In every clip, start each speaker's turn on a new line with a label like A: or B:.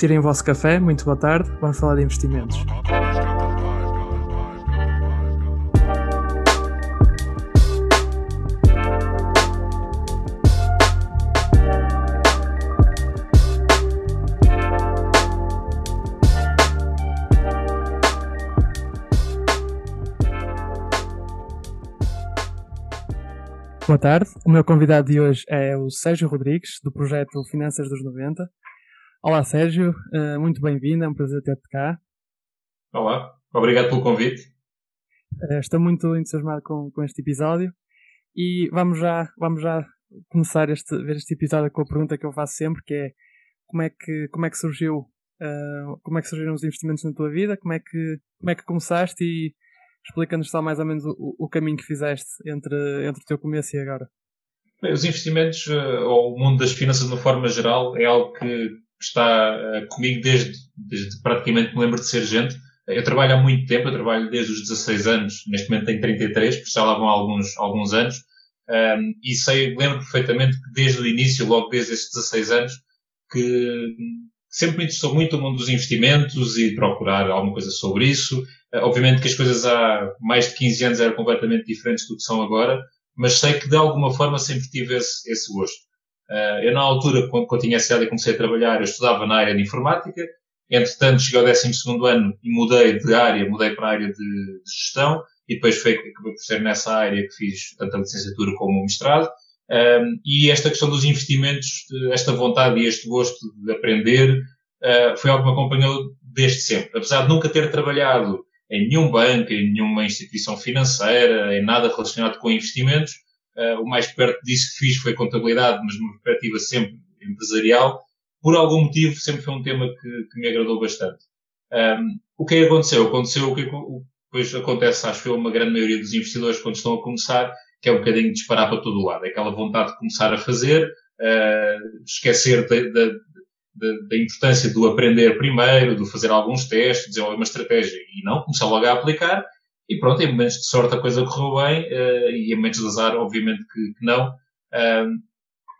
A: Tirem o vosso café, muito boa tarde, vamos falar de investimentos. Boa tarde, o meu convidado de hoje é o Sérgio Rodrigues, do projeto Finanças dos 90. Olá Sérgio, eh, muito bem-vindo, é um prazer ter-te cá.
B: Olá, obrigado pelo convite.
A: Eh, estou muito entusiasmado com, com este episódio e vamos já, vamos já começar este, ver este episódio com a pergunta que eu faço sempre, que é como é que, como é que surgiu, uh, como é que surgiram os investimentos na tua vida, como é que, como é que começaste e Explica-nos só mais ou menos o, o, caminho que fizeste entre, entre o teu começo e agora.
B: Bem, os investimentos, ou o mundo das finanças de uma forma geral, é algo que está eh, comigo desde, desde praticamente me lembro de ser gente. Eu trabalho há muito tempo, eu trabalho desde os 16 anos, neste momento tenho 33, por já lá vão alguns, alguns anos, um, e sei, lembro perfeitamente que desde o início, logo desde esses 16 anos, que sempre me interessou muito o mundo dos investimentos e procurar alguma coisa sobre isso. Eh, obviamente que as coisas há mais de 15 anos eram completamente diferentes do que são agora, mas sei que de alguma forma sempre tive esse, esse gosto. Eh, eu na altura, quando, quando tinha essa e comecei a trabalhar, eu estudava na área de informática, entretanto cheguei ao 12 ano e mudei de área, mudei para a área de, de gestão, e depois foi, acabei por ser nessa área que fiz tanto a licenciatura como o mestrado. Um, ehm, e esta questão dos investimentos, esta vontade e este gosto de aprender, uh, foi algo que me acompanhou desde sempre. Apesar de nunca ter trabalhado em nenhum banco, em nenhuma instituição financeira, em nada relacionado com investimentos. Uh, o mais perto disso que fiz foi contabilidade, mas numa perspectiva sempre empresarial. Por algum motivo, sempre foi um tema que, que me agradou bastante. Um, o que é que aconteceu? Aconteceu o que depois acontece, acho que uma grande maioria dos investidores quando estão a começar, que é um bocadinho disparar para todo o lado. É aquela vontade de começar a fazer, uh, esquecer da, da, importância do aprender primeiro, do fazer alguns testes, desenvolver uma estratégia e não, começar logo a aplicar. E pronto, em momentos de sorte a coisa correu bem, uh, e em momentos de azar, obviamente que, que não. Uh,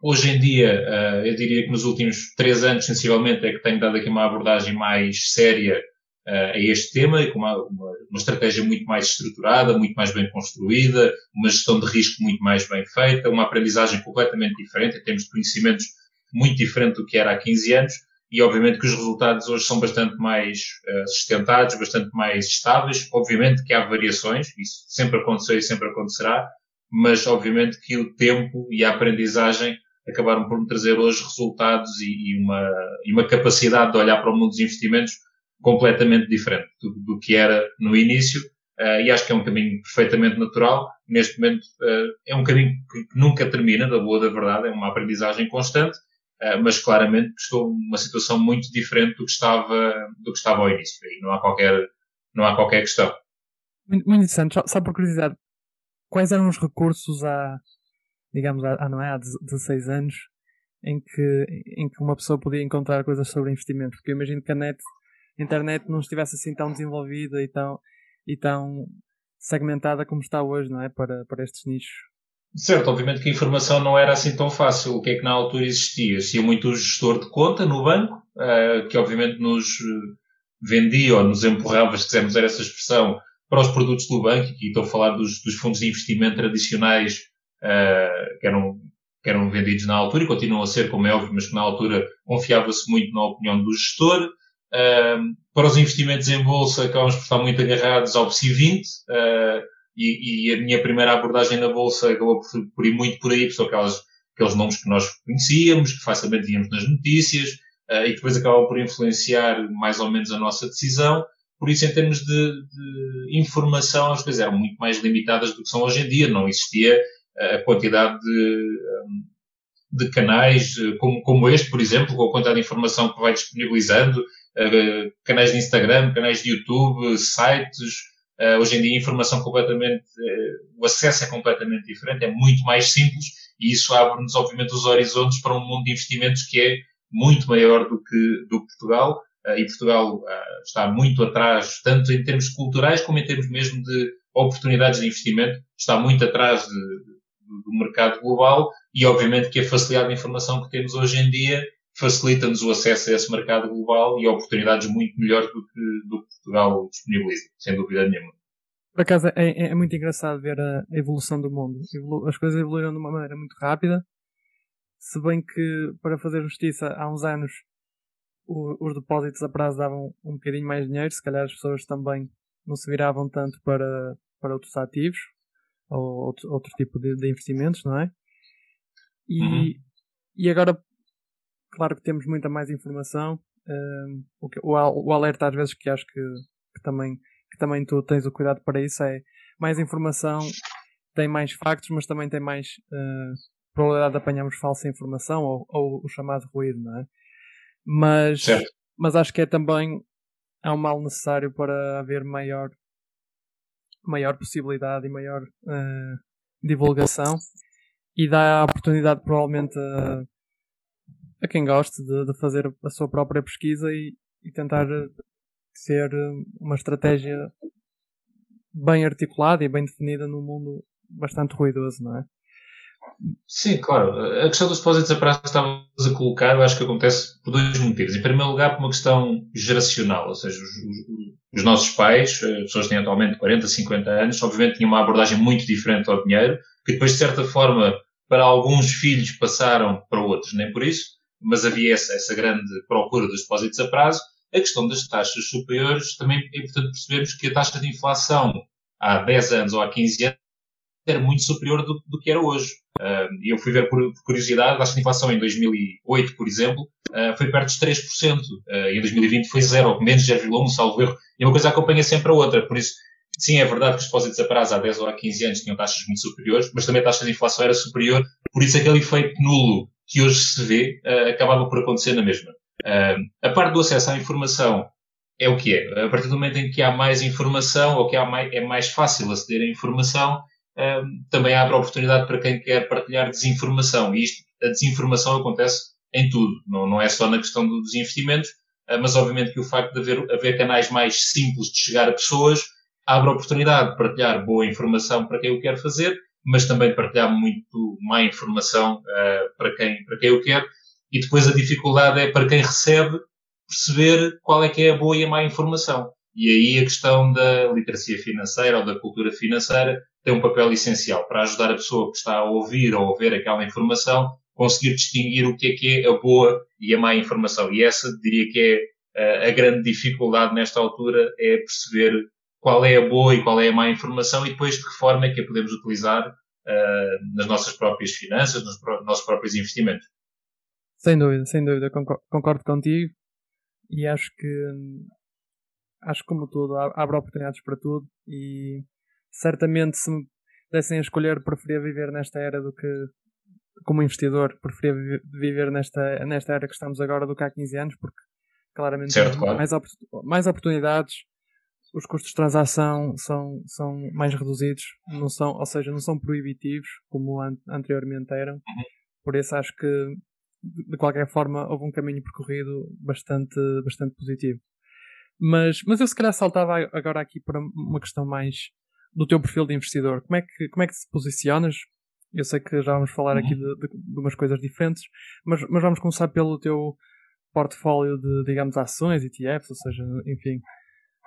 B: hoje em dia, uh, eu diria que nos últimos três anos, sensivelmente, é que tenho dado aqui uma abordagem mais séria a este tema com uma, uma, uma, estratégia muito mais estruturada, muito mais bem construída, uma gestão de risco muito mais bem feita, uma aprendizagem completamente diferente em termos de conhecimentos muito diferente do que era há 15 anos e obviamente que os resultados hoje são bastante mais uh, sustentados, bastante mais estáveis. Obviamente que há variações, isso sempre aconteceu e sempre acontecerá, mas obviamente que o tempo e a aprendizagem acabaram por me trazer hoje resultados e, e, uma, e uma capacidade de olhar para o mundo dos investimentos completamente diferente do, do que era no início. Uh, e acho que é um caminho perfeitamente natural. Neste momento, uh, é um caminho que, nunca termina, da boa da verdade, é uma aprendizagem constante eh, mas claramente estou numa situação muito diferente do que estava, do que estava ao início. E não há qualquer, não há qualquer questão.
A: Muito, muito interessante. Só, só por curiosidade, quais eram os recursos há, digamos, há, não é, há 16 anos em que, em que uma pessoa podia encontrar coisas sobre investimento? Porque eu imagino que a net, a internet não estivesse assim tão desenvolvida e tão, e tão segmentada como está hoje, não é? Para, para estes nichos.
B: Certo, obviamente que a informação não era assim tão fácil. O que é que na altura existia? Existia muito o gestor de conta no banco, uh, que obviamente nos eh, vendia ou nos empurrava, se quisermos usar essa expressão, para os produtos do banco, e estou a falar dos, dos fundos de investimento tradicionais uh, que, eram, que eram vendidos na altura e continuam a ser, como é óbvio, mas que na altura confiava-se muito na opinião do gestor. Para os investimentos em bolsa, acabamos por estar muito agarrados ao PSI 20, e, e, a minha primeira abordagem na bolsa acabou por, por ir muito por aí, são aquelas, aqueles nomes que nós conhecíamos, que facilmente víamos nas notícias, uh, e que depois acabam por influenciar mais ou menos a nossa decisão. Por isso, em termos de, de informação, as coisas eram muito mais limitadas do que são hoje em dia. Não existia a quantidade de, de canais eh, como, como este, por exemplo, com a quantidade de informação que vai disponibilizando, canais de Instagram, canais de YouTube, sites, Uh, hoje em dia a informação completamente, uh, o acesso é completamente diferente, é muito mais simples e isso abre-nos obviamente os horizontes para um mundo de investimentos que é muito maior do que do Portugal. Uh, e Portugal está muito atrás, tanto em termos culturais como em termos mesmo de oportunidades de investimento, está muito atrás de, do mercado global e obviamente que a facilidade de informação que temos hoje em dia facilita-nos o acesso a esse mercado global e oportunidades muito melhores do que, do que Portugal disponibiliza, sem dúvida nenhuma.
A: Por acaso é, é, é muito engraçado ver a evolução do mundo. As coisas evoluíram de uma maneira muito rápida, se bem que, para fazer justiça, há uns anos os depósitos a prazo davam um bocadinho mais dinheiro, se calhar as pessoas também não se viravam tanto para, para outros ativos ou outro, outro tipo de, de, investimentos, não é? E, uhum. e agora, claro que temos muita mais informação. Um, o, o, alerta às vezes que acho que, que, também, que também tu tens o cuidado para isso é mais informação, tem mais factos, mas também tem mais uh, probabilidade de apanharmos falsa informação ou, ou o chamado ruído, não é? Mas, mas acho que é também é um mal necessário para haver maior, maior possibilidade e maior uh, divulgação e dá a oportunidade provavelmente a, a quem goste de, de, fazer a sua própria pesquisa e, e tentar ser uma estratégia bem articulada e bem definida num mundo bastante ruidoso, não é?
B: Sim, claro. A questão dos depósitos a prazo que estavas a colocar, eu acho que acontece por dois motivos. Em primeiro lugar, por uma questão geracional, ou seja, os, os, os nossos pais, as pessoas têm atualmente 40, 50 anos, obviamente tinham uma abordagem muito diferente ao dinheiro, que depois, de certa forma, para alguns filhos passaram para outros, nem por isso, mas havia essa, essa grande procura dos depósitos a prazo. A questão das taxas superiores, também é importante percebermos que a taxa de inflação há 10 anos ou há 15 anos era muito superior do, do que era hoje. Eu fui ver por, curiosidade, a taxa de inflação em 2008, por exemplo, uh, foi perto dos 3%. Uh, e em 2020 foi zero, menos 0,1, salvo erro. E uma coisa acompanha sempre a outra. Por isso, sim, é verdade que os depósitos a prazo há 10 ou há 15 anos tinham taxas muito superiores, mas também a taxa de inflação era superior. Por isso, aquele efeito nulo que hoje se vê uh, acabava por acontecer na mesma. a parte do acesso à informação é o que é. A partir do momento em que há mais informação ou que há mais, é mais fácil aceder à informação, um, também abre oportunidade para quem quer partilhar desinformação. E isto, a desinformação acontece em tudo, não, não é só na questão dos investimentos, uh, mas obviamente que o facto de haver, haver canais mais simples de chegar a pessoas abre oportunidade de partilhar boa informação para quem o quer fazer, mas também partilhar muito má informação uh, para, quem, para quem o quer. E depois a dificuldade é para quem recebe perceber qual é que é a boa e a má informação. E aí a questão da literacia financeira ou da cultura financeira tem um papel essencial para ajudar a pessoa que está a ouvir ou a ver aquela informação conseguir distinguir o que é que é a boa e a má informação. E essa diria que é uh, a grande dificuldade nesta altura é perceber qual é a boa e qual é a má informação e depois de que forma é que a podemos utilizar uh, nas nossas próprias finanças, nos nossos próprios investimentos.
A: Sem dúvida, sem dúvida, concordo, concordo contigo e acho que acho que como tudo abre oportunidades para tudo e certamente se me dessem a escolher preferia viver nesta era do que como investidor preferia viver nesta, nesta era que estamos agora do que há 15 anos porque claramente
B: certo, claro.
A: mais, mais oportunidades os custos de transação são, são mais reduzidos não são, ou seja, não são proibitivos como an anteriormente eram uhum. por isso acho que de qualquer forma houve um caminho percorrido bastante, bastante positivo mas, mas eu se calhar saltava agora aqui para uma questão mais do teu perfil de investidor. Como é que, como é que te posicionas? Eu sei que já vamos falar aqui uhum. de, de, de umas coisas diferentes, mas, mas vamos começar pelo teu portfólio de, digamos, ações, ETFs, ou seja, enfim,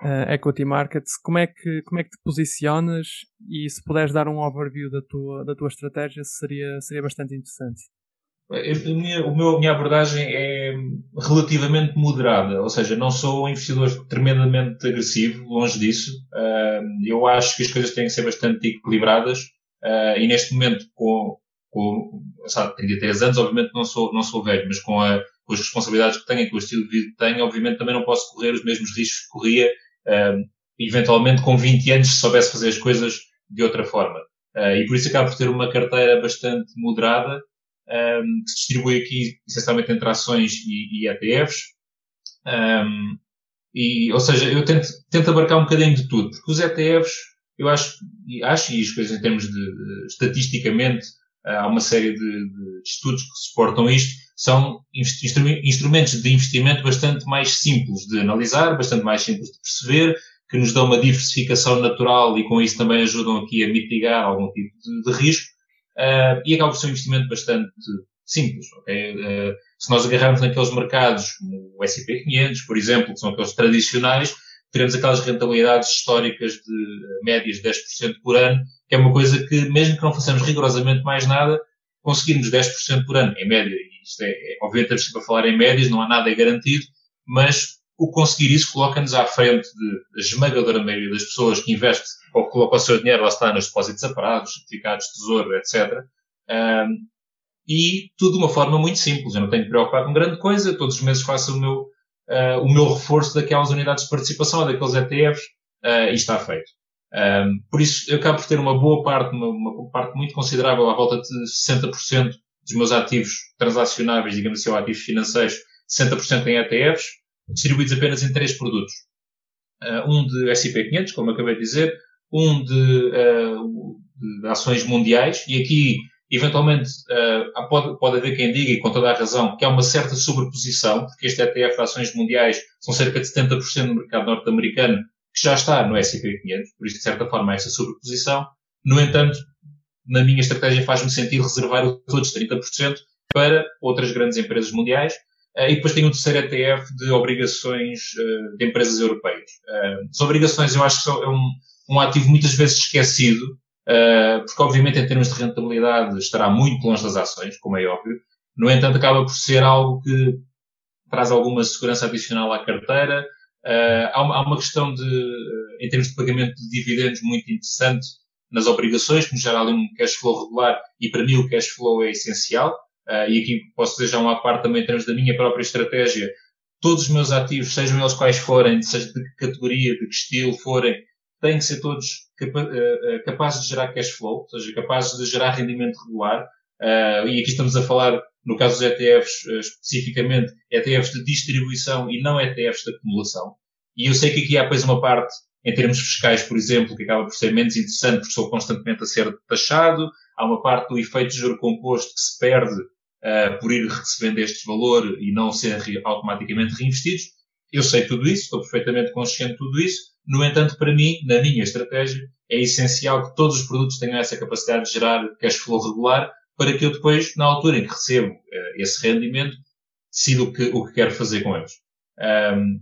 A: uh, equity markets. Como é, que, como é que te posicionas e se puderes dar um overview da tua, da tua estratégia seria, seria bastante interessante.
B: A minha, o meu, a minha abordagem é relativamente moderada, ou seja, não sou um investidor tremendamente agressivo, longe disso. eu acho que as coisas têm que ser bastante equilibradas ah, e neste momento, com, com sabe, 33 anos, obviamente não sou, não sou velho, mas com, a, com as responsabilidades que tenho com o estilo de vida que tenho, obviamente também não posso correr os mesmos riscos que corria eventualmente com 20 anos se soubesse fazer as coisas de outra forma. Uh, e por isso acabo por ter uma carteira bastante moderada um, que se distribui aqui essencialmente entre ações e, e ETFs. Um, e, ou seja, eu tento, tento abarcar um bocadinho de tudo, porque os ETFs, eu acho, acho e as coisas em termos de, de estatisticamente, há uma série de, de, estudos que suportam isto, são instrumentos de investimento bastante mais simples de analisar, bastante mais simples de perceber, que nos dão uma diversificação natural e com isso também ajudam aqui a mitigar algum tipo de, de risco uh, e acaba por ser um investimento bastante simples. Okay? Uh, se nós agarrarmos naqueles mercados como o S&P 500, por exemplo, que são aqueles tradicionais, teremos aquelas rentabilidades históricas de uh, médias de 10% por ano, é uma coisa que, mesmo que não façamos rigorosamente mais nada, conseguirmos 10% por ano, em média, isto é, é obviamente estamos a falar em médias, não há nada garantido, mas o conseguir isso coloca-nos à frente de esmagadora maioria das pessoas que investe ou que coloca o seu dinheiro, lá está, nos depósitos separados, certificados de tesouro, etc. Um, e tudo de uma forma muito simples. Eu não tenho que preocupar com grande coisa, todos os meses faço o meu, uh, o meu reforço daquelas unidades de participação, daqueles ETFs, uh, ah, e está feito. Um, por isso, eu acabo por ter uma boa parte, uma, uma parte muito considerável, à volta de 60% dos meus ativos transacionáveis, digamos assim, ou ativos financeiros, 60% em ETFs, distribuídos apenas em três produtos. Uh, um de S&P 500, como acabei de dizer, um de, uh, de, ações mundiais, e aqui, eventualmente, uh, pode, pode haver quem diga, e com toda a razão, que há uma certa sobreposição, porque este ETF de ações mundiais são cerca de 70% do mercado norte-americano, que já está no S&P 500, por isso, de certa forma, há essa sobreposição. No entanto, na minha estratégia faz-me sentido reservar todos 30% para outras grandes empresas mundiais, Uh, e depois tem um terceiro ETF de obrigações uh, de empresas europeias. As obrigações eu acho que são, é um, um ativo muitas vezes esquecido, porque obviamente em termos de rentabilidade estará muito longe das ações, como é óbvio. No entanto, acaba por ser algo que traz alguma segurança adicional à carteira. Há uma, há, uma, questão de, em termos de pagamento de dividendos muito interessante nas obrigações, que nos gera ali um cash flow regular e para mim o cash flow é essencial. Uh, e aqui posso dizer já uma parte também em termos da minha própria estratégia. Todos os meus ativos, sejam eles quais forem, seja de que categoria, de que estilo forem, têm que ser todos capa uh, capazes de gerar cash flow, ou seja, capazes de gerar rendimento regular. Uh, e aqui estamos a falar, no caso dos ETFs, especificamente, ETFs de distribuição e não ETFs de acumulação. E eu sei que aqui há depois uma parte, em termos fiscais, por exemplo, que acaba por ser menos interessante porque sou constantemente a ser taxado. Há uma parte do efeito de juro composto que se perde uh, por ir recebendo este valor e não ser automaticamente reinvestidos. Eu sei tudo isso, estou perfeitamente consciente de tudo isso. No entanto, para mim, na minha estratégia, é essencial que todos os produtos tenham essa capacidade de gerar cash flow regular para que eu depois, na altura em que recebo uh, esse rendimento, decida o que, o que quero fazer com eles. Um,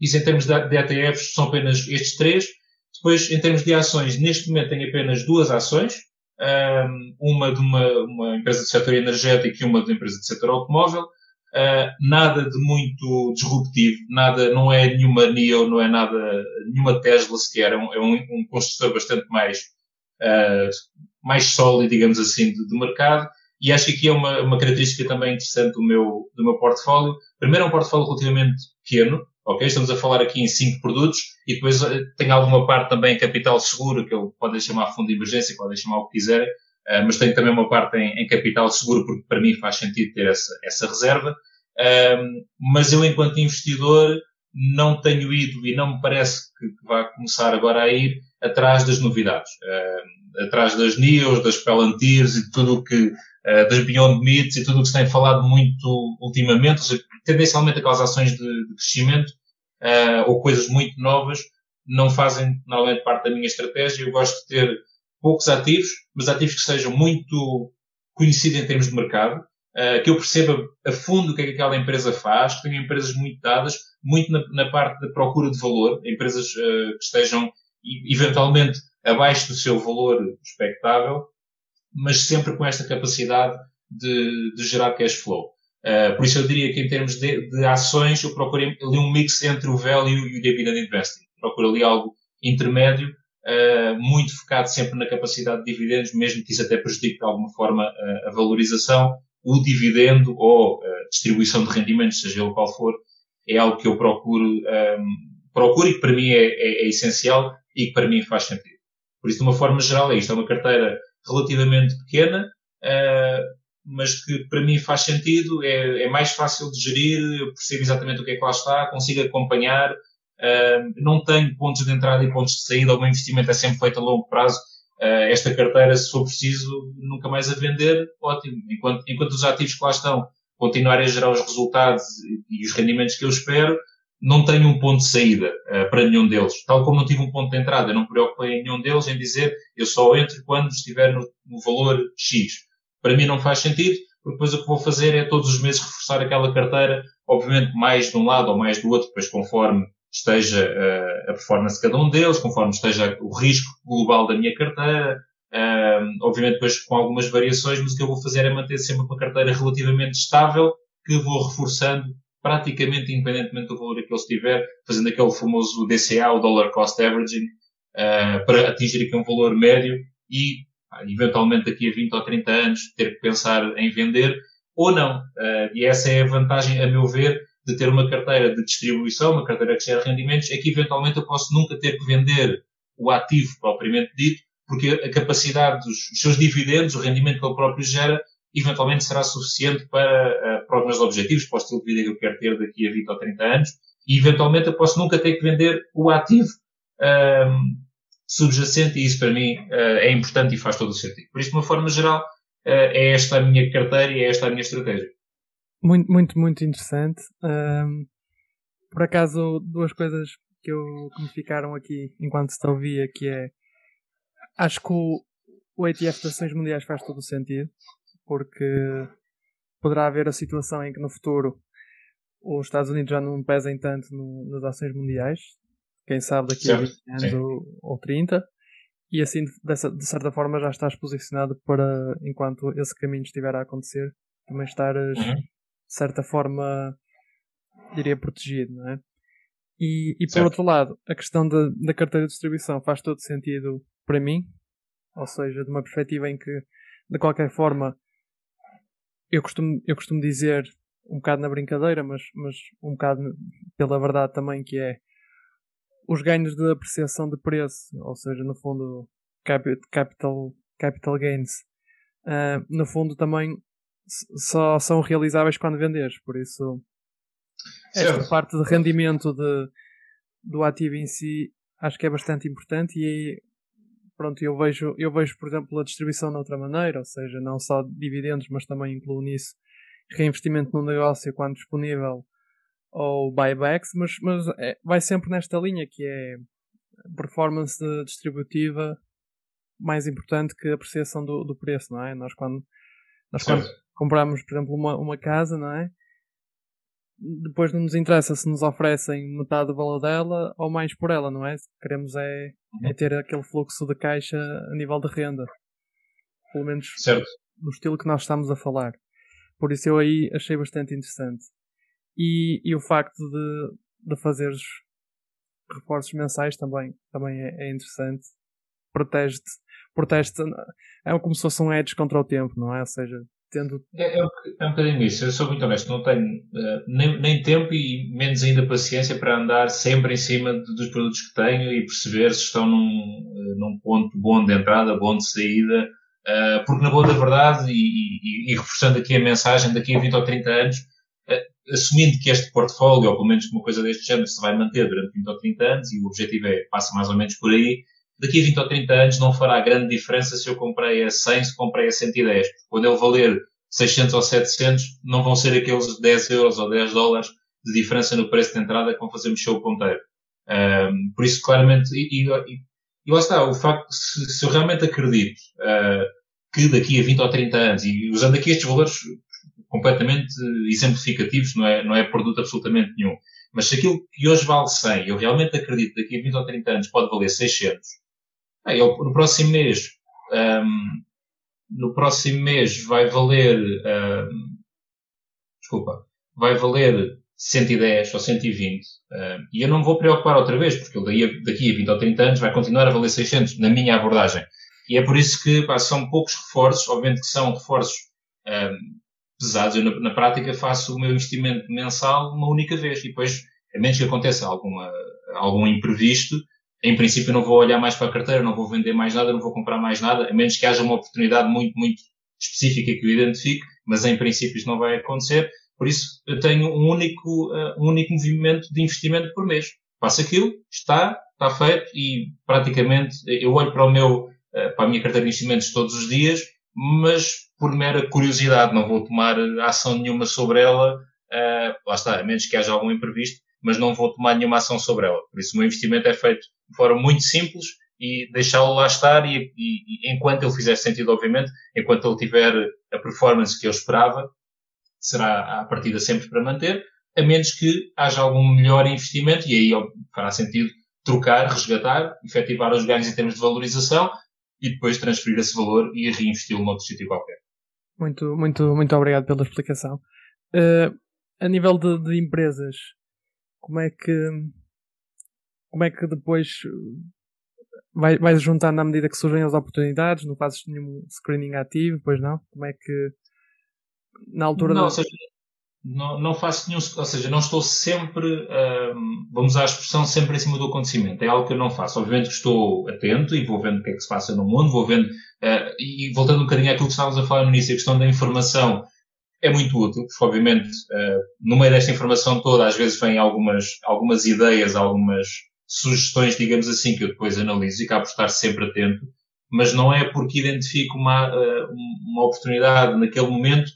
B: isso em termos de, de ETFs são apenas estes três. Depois, em termos de ações, neste momento tenho apenas duas ações, uma de uma, uma empresa do setor energético e uma de uma empresa do setor automóvel. Uh, nada de muito disruptivo, nada, não é nenhuma NIO, não é nada, nenhuma Tesla sequer, é um, é um, um construtor bastante mais, uh, mais sólido, digamos assim, de, de, mercado. E acho que aqui é uma, uma característica também interessante do meu, do meu portfólio. Primeiro é um portfólio relativamente pequeno, ok? Estamos a falar aqui em cinco produtos e depois eh, tem alguma parte também em capital seguro, que podem chamar fundo de emergência, podem chamar o que quiserem, uh, mas tem também uma parte em, em, capital seguro, porque para mim faz sentido ter essa, essa reserva. Mas eu, enquanto investidor, não tenho ido e não me parece que, que vá começar agora a ir atrás das novidades, uh, atrás das NIOs, das Palantirs e tudo o que, das Beyond Meats e tudo o que se tem falado muito ultimamente, tendencialmente aquelas ações de, de crescimento, uh, ou coisas muito novas não fazem normalmente parte da minha estratégia. Eu gosto de ter poucos ativos, mas ativos que sejam muito conhecidos em termos de mercado, uh, que eu perceba a fundo o que é que aquela empresa faz, que tenham empresas muito dadas, muito na, na parte da procura de valor, empresas uh, que estejam eventualmente abaixo do seu valor expectável, mas sempre com esta capacidade de, de gerar cash flow. Uh, por isso eu diria que em termos de, de, ações eu procuro ali um mix entre o value e o dividend investing. Procuro ali algo intermédio, uh, muito focado sempre na capacidade de dividendos, mesmo que isso até prejudique de alguma forma uh, a valorização. O dividendo ou distribuição de rendimentos, seja ele qual for, é algo que eu procuro, um, procuro e que para mim é, é, é, essencial e que para mim faz sentido. Por isso, de uma forma geral, é isto. É uma carteira relativamente pequena, mas que para mim faz sentido, é, é, mais fácil de gerir, eu percebo exatamente o que é que lá está, consigo acompanhar, uh, não tenho pontos de entrada e pontos de saída, o meu investimento é sempre feito a longo prazo. Uh, esta carteira, se for preciso, nunca mais a vender, ótimo. Enquanto, enquanto os ativos que lá estão continuarem a gerar os resultados e os rendimentos que eu espero, não tenho um ponto de saída uh, para nenhum deles. Tal como não tive um ponto de entrada, não me preocupei em nenhum deles em dizer eu só entro quando estiver no, no valor X para mim não faz sentido, porque depois o que vou fazer é todos os meses reforçar aquela carteira, obviamente mais de um lado ou mais do outro, depois conforme esteja uh, a performance de cada um deles, conforme esteja o risco global da minha carteira, uh, obviamente depois com algumas variações, mas o que eu vou fazer é manter sempre uma carteira relativamente estável, que vou reforçando praticamente independentemente do valor que ele estiver, fazendo aquele famoso DCA, o Dollar Cost Averaging, uh, para atingir aqui um valor médio e, eventualmente, daqui a 20 ou 30 anos, ter que pensar em vender ou não. Uh, e essa é a vantagem, a meu ver, de ter uma carteira de distribuição, uma carteira que gera rendimentos, é que eventualmente eu posso nunca ter que vender o ativo propriamente dito, porque a capacidade dos seus dividendos, o rendimento que ele próprio gera, eventualmente será suficiente para, meus objetivos, para o estilo de vida que eu quero ter daqui a 20 ou 30 anos, e eventualmente eu posso nunca ter que vender o ativo um, subjacente, e isso para mim uh, é importante e faz todo o sentido. Por isso, de uma forma geral, uh, é esta a minha carteira e é esta a minha estratégia.
A: Muito, muito, muito interessante. Um, por acaso, duas coisas que, eu, que me ficaram aqui enquanto te ouvia, que é acho que o, o ETF das ações mundiais faz todo o sentido porque poderá haver a situação em que no futuro os Estados Unidos já não pesem tanto no, nas ações mundiais, quem sabe daqui certo. a 20 anos ou, ou 30, e assim dessa, de certa forma já estás posicionado para, enquanto esse caminho estiver a acontecer, também estares uhum. de certa forma, diria, protegido, não é? E, e por outro lado, a questão da, da carteira de distribuição faz todo sentido para mim, ou seja, de uma perspectiva em que, de qualquer forma, eu costumo, eu costumo dizer um bocado na brincadeira, mas, mas um bocado pela verdade também, que é os ganhos de apreciação de preço, ou seja, no fundo, capital, capital gains, uh, no fundo também só são realizáveis quando venderes, por isso esta certo. parte de rendimento de, do ativo em si acho que é bastante importante e pronto, eu vejo, eu vejo, por exemplo, a distribuição de outra maneira, ou seja, não só dividendos, mas também incluo nisso reinvestimento no negócio quando disponível ou buybacks, mas, mas é, vai sempre nesta linha que é performance distributiva mais importante que a apreciação do, do preço, não é? Nós quando, nós quando compramos, por exemplo, uma, uma casa, não é? Depois não nos interessa se nos oferecem metade do valor dela ou mais por ela, não é? Queremos é, é ter aquele fluxo de caixa a nível de renda. Pelo menos certo. no estilo que nós estamos a falar. Por isso eu aí achei bastante interessante. E, e o facto de, de fazeres reforços mensais também, também é, é interessante. Protege-te. Protege-te. É como se fosse um edge contra o tempo, não é? Ou seja, tendo.
B: É, é, um, é um bocadinho isso. Eu sou muito honesto, não tenho uh, nem, nem tempo e menos ainda paciência para andar sempre em cima de, dos produtos que tenho e perceber se estão num, uh, num ponto bom de entrada, bom de saída. Uh, porque, na boa da verdade, e, e, e, reforçando aqui a mensagem, daqui a 20 ou 30 anos, assumindo que este portfólio, ou pelo menos uma coisa deste género, se vai manter durante 20 ou 30 anos, e o objetivo é, passa mais ou menos por aí, daqui a 20 ou 30 anos não fará grande diferença se eu comprei a 100, se comprei a 110. Quando ele valer 600 ou 700, não vão ser aqueles 10 euros ou 10 dólares de diferença no preço de entrada que vão fazer mexer o ponteiro. Um, por isso, claramente, e, e, e, lá está, o facto, se, se eu realmente acredito uh, que daqui a 20 ou 30 anos, e usando aqui estes valores completamente exemplificativos, não é, não é produto absolutamente nenhum, mas se aquilo que hoje vale 100, eu realmente acredito que daqui a 20 ou 30 anos pode valer 600, Aí, no próximo mês, um, no próximo mês vai valer, um, desculpa, vai valer 110 ou 120, um, e eu não me vou preocupar outra vez, porque ele daqui a 20 ou 30 anos vai continuar a valer 600, na minha abordagem. E é por isso que pá, são poucos reforços, obviamente que são reforços pesados. Eu, na, na, prática, faço o meu investimento mensal uma única vez, e depois, a menos que aconteça alguma, algum imprevisto, em princípio não vou olhar mais para a carteira, não vou vender mais nada, não vou comprar mais nada, a menos que haja uma oportunidade muito, muito específica que eu identifique, mas em princípio isso não vai acontecer. Por isso eu tenho um único, uh, um único movimento de investimento por mês. Faço aquilo, está, está feito e praticamente eu olho para o meu, uh, para a minha carteira de investimentos todos os dias, mas por mera curiosidade, não vou tomar ação nenhuma sobre ela, lá está, a menos que haja algum imprevisto, mas não vou tomar nenhuma ação sobre ela. Por isso o meu investimento é feito forma muito simples e deixá-lo lá estar e, e, e, enquanto ele fizer sentido, obviamente, enquanto ele tiver a performance que eu esperava, será a partida sempre para manter, a menos que haja algum melhor investimento e aí fará sentido trocar, resgatar, efetivar os ganhos em termos de valorização e depois transferir esse valor e reinvesti-lo noutro sítio qualquer.
A: Muito, muito, muito obrigado pela explicação. Uh, a nível de, de, empresas, como é que como é que depois vai, vais juntando na medida que surgem as oportunidades? Não fazes nenhum screening ativo, pois não? Como é que na altura
B: não, seja, não, não faço nenhum, ou seja, não estou sempre, um, vamos a expressão, sempre em cima do acontecimento. É algo que eu não faço. Obviamente que estou atento e vou vendo o que é que se passa no mundo, vou vendo, uh, e voltando um bocadinho àquilo que estávamos a falar no início, a questão da informação é muito útil, porque obviamente uh, no meio desta informação toda às vezes vêm algumas, algumas ideias, algumas sugestões, digamos assim, que eu depois analiso e acabo por estar sempre atento, mas não é porque identifico uma, uh, uma oportunidade naquele momento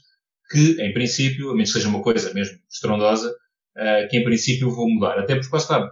B: que, em princípio, a menos que seja uma coisa mesmo estrondosa, uh, que em princípio vou mudar. Até porque, lá está,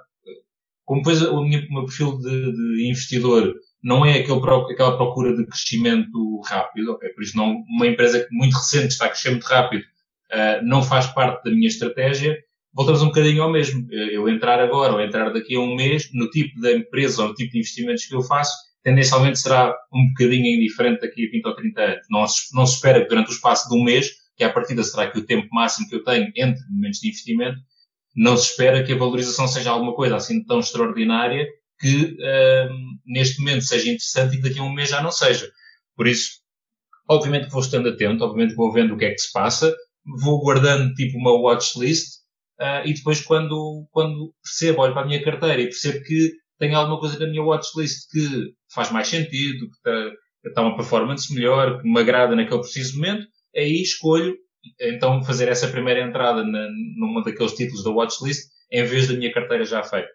B: como minha, o meu perfil de, de, investidor não é aquele, aquela procura de crescimento rápido, okay? por isso não, uma empresa muito recente que está a crescer muito rápido uh, não faz parte da minha estratégia, voltamos um bocadinho ao mesmo. Eu entrar agora ou entrar daqui a um mês, no tipo de empresa ou no tipo de investimentos que eu faço, tendencialmente será um bocadinho indiferente daqui a 20 ou 30 anos. Não se, não se espera que durante o espaço de um mês que à partida será que o tempo máximo que eu tenho entre momentos de investimento, não se espera que a valorização seja alguma coisa assim tão extraordinária que uh, neste momento seja interessante e que daqui a um mês já não seja. Por isso, obviamente que vou estando atento, obviamente vou vendo o que é que se passa, vou guardando tipo uma watchlist uh, e depois quando, quando percebo, olho para a minha carteira e percebo que tem alguma coisa na minha watchlist que faz mais sentido, que está, está uma performance melhor, que me agrada naquele preciso momento, aí escolho então fazer essa primeira entrada na, numa daqueles títulos da watchlist em vez da minha carteira já feita.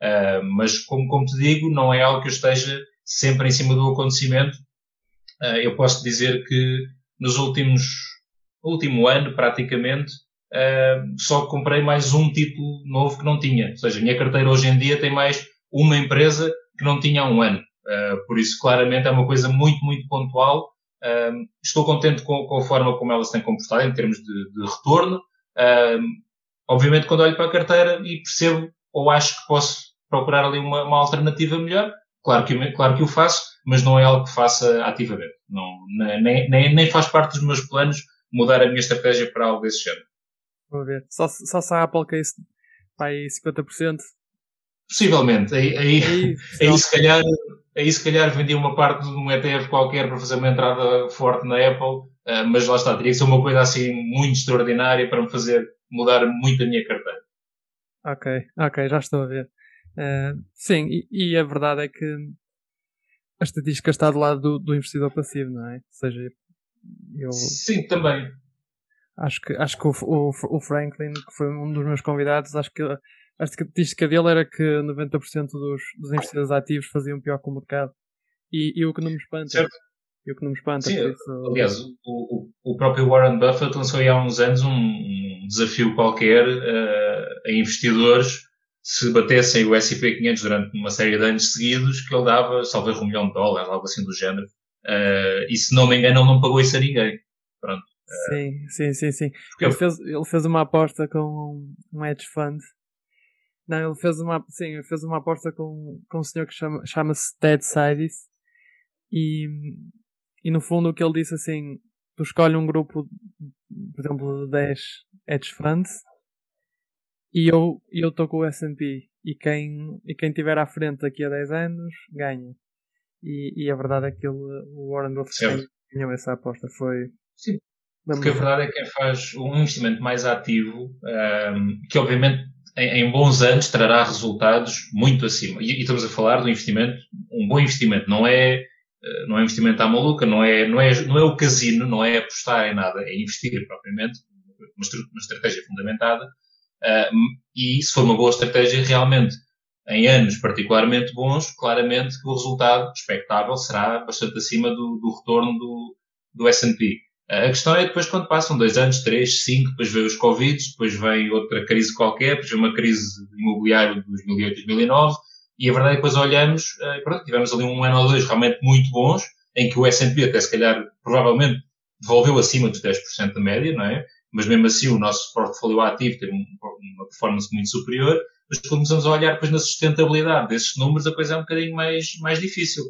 B: Uh, mas como, como te digo, não é algo que eu esteja sempre em cima do acontecimento. Uh, eu posso dizer que nos últimos, último ano, praticamente, uh, só comprei mais um título novo que não tinha. Ou seja, a minha carteira hoje em dia tem mais uma empresa que não tinha há um ano. por isso, claramente, é uma coisa muito, muito pontual estou contente com, com, a forma como ela se tem comportado em termos de, de retorno. Obviamente, quando olho para a carteira e percebo ou acho que posso procurar ali uma, uma alternativa melhor, claro que, claro que o faço, mas não é algo que faça ativamente. Não, nem, nem, nem faz parte dos meus planos mudar a minha estratégia para algo desse género.
A: Vou ver. Só, só se a Apple caísse para aí 50%.
B: Possivelmente. Aí, aí, aí, aí se calhar aí se calhar vendia uma parte de um ETF qualquer para fazer uma entrada forte na Apple, uh, mas lá está, teria que ser uma coisa assim muito extraordinária para me fazer mudar muito a minha carteira.
A: Ok, ok, já estou a ver. Uh, sim, e, e, a verdade é que a estatística está do lado do, do investidor passivo, não é? Ou seja, eu.
B: Sim, também.
A: Acho que, acho que o, o, o Franklin, que foi um dos meus convidados, acho que a estatística dele era que 90% dos, dos investidores ativos faziam pior que o mercado. E, e o que não me espanta.
B: Certo.
A: E o que não me espanta.
B: Sim, isso... aliás, o, o, o, próprio Warren Buffett lançou há uns anos um, um desafio qualquer uh, a investidores se batessem o S&P 500 durante uma série de anos seguidos, que ele dava, talvez um milhão de dólares, algo assim do género. Uh, e se não me engano, ele não pagou isso a ninguém. Pronto.
A: Sim, sim, sim, sim. Ele fez, ele fez uma aposta com um hedge fund não, ele fez uma, sim, ele fez uma aposta com, com um senhor que chama, chama-se Ted Sidis e, e no fundo o que ele disse assim, tu escolhe um grupo, por exemplo, de 10 hedge funds e eu eu estou com o S&P e quem, e quem tiver à frente daqui a 10 anos ganha. E, e a verdade é que ele, o Warren Buffett ganhou essa aposta. Foi.
B: Sim. Porque a verdade é que quem faz um investimento mais ativo, um, que obviamente em, em, bons anos trará resultados muito acima. E, e, estamos a falar de um investimento, um bom investimento, não é, eh, não é investimento à maluca, não é, não é, não é o casino, não é apostar em nada, é investir propriamente, uma, uma estratégia fundamentada. Uh, e se for uma boa estratégia, realmente, em anos particularmente bons, claramente que o resultado expectável será bastante acima do, do retorno do, do S&P. A questão é depois quando passam dois anos, três, cinco, depois vem os Covid, depois vem outra crise qualquer, depois vem uma crise imobiliária de 2008, 2009, E a verdade é que depois olhamos, uh, pronto, tivemos ali um ano ou dois realmente muito bons, em que o S&P até se calhar, provavelmente, devolveu acima dos 10% da média, não é? Mas mesmo assim o nosso portfólio ativo teve uma performance muito superior, mas quando começamos a olhar depois na sustentabilidade desses números, a coisa é um bocadinho mais, mais difícil.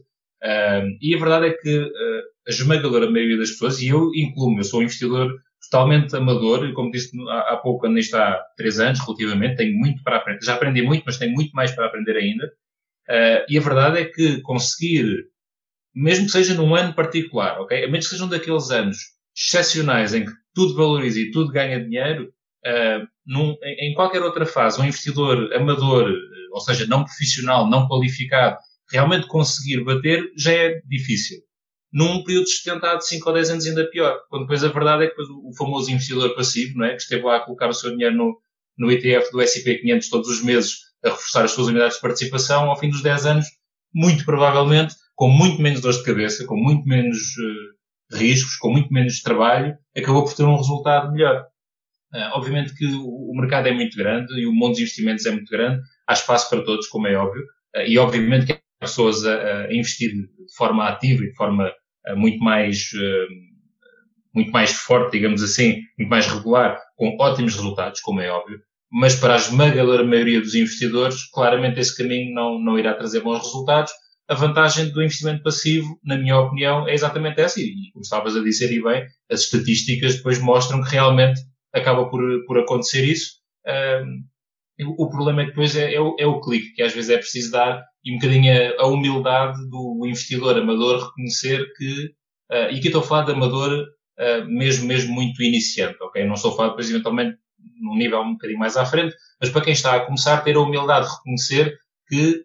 B: E a verdade é que uh, a esmagadora maioria das pessoas, e eu incluo-me, eu sou um investidor totalmente amador, como disse há, há pouco, ando nisto há três anos, relativamente, tenho muito para aprender. Já aprendi muito, mas tenho muito mais para aprender ainda. Uh, e a verdade é que conseguir, mesmo que seja num ano particular, ok? A menos que sejam daqueles anos excepcionais em que tudo valoriza e tudo ganha dinheiro, uh, num, em, em, qualquer outra fase, um investidor amador, ou seja, não profissional, não qualificado, realmente conseguir bater já é difícil num período sustentado de 5 ou 10 anos ainda pior. Quando depois a verdade é que o famoso investidor passivo, não é? que esteve lá a colocar o seu dinheiro no, no ETF do S&P 500 todos os meses a reforçar as suas unidades de participação, ao fim dos 10 anos, muito provavelmente, com muito menos dor de cabeça, com muito menos uh, riscos, com muito menos trabalho, acabou por ter um resultado melhor. Uh, obviamente que o, o, mercado é muito grande e o mundo dos investimentos é muito grande, há espaço para todos, como é óbvio, uh, e obviamente que pessoas a, a, investir de forma ativa e de forma uh, muito mais uh, muito mais forte, digamos assim, muito mais regular, com ótimos resultados, como é óbvio, mas para a esmagadora maioria dos investidores, claramente esse caminho não, não irá trazer bons resultados. A vantagem do investimento passivo, na minha opinião, é exatamente essa, e como estavas a dizer, e bem, as estatísticas depois mostram que realmente acaba por, por acontecer isso. Um, o problema é que depois é, é, o, é o clique que às vezes é preciso dar e um bocadinho a, humildade do investidor amador reconhecer que, uh, e aqui estou a falar de amador uh, mesmo, mesmo muito iniciante, ok? Não estou a falar depois eventualmente num nível um bocadinho mais à frente, mas para quem está a começar, ter a humildade de reconhecer que,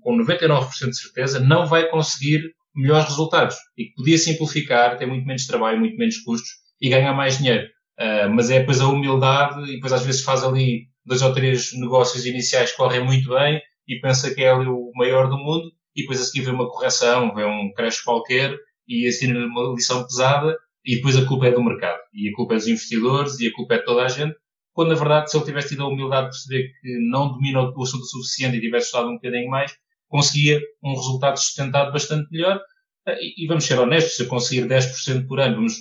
B: com 99% de certeza, não vai conseguir melhores resultados e que podia simplificar, ter muito menos trabalho, muito menos custos e ganhar mais dinheiro. Uh, mas é depois a humildade e depois às vezes faz ali dois ou três negócios iniciais que correm muito bem e pensa que é ali o maior do mundo e depois a seguir vê uma correção, vê um crash qualquer e assina uma lição pesada e depois a culpa é do mercado e a culpa é dos investidores e a culpa é de toda a gente, quando na verdade se ele tivesse tido a humildade de perceber que não domina o assunto o suficiente e tivesse estudado um bocadinho mais, conseguia um resultado sustentado bastante melhor. E, vamos ser honestos, se eu conseguir 10% por ano, vamos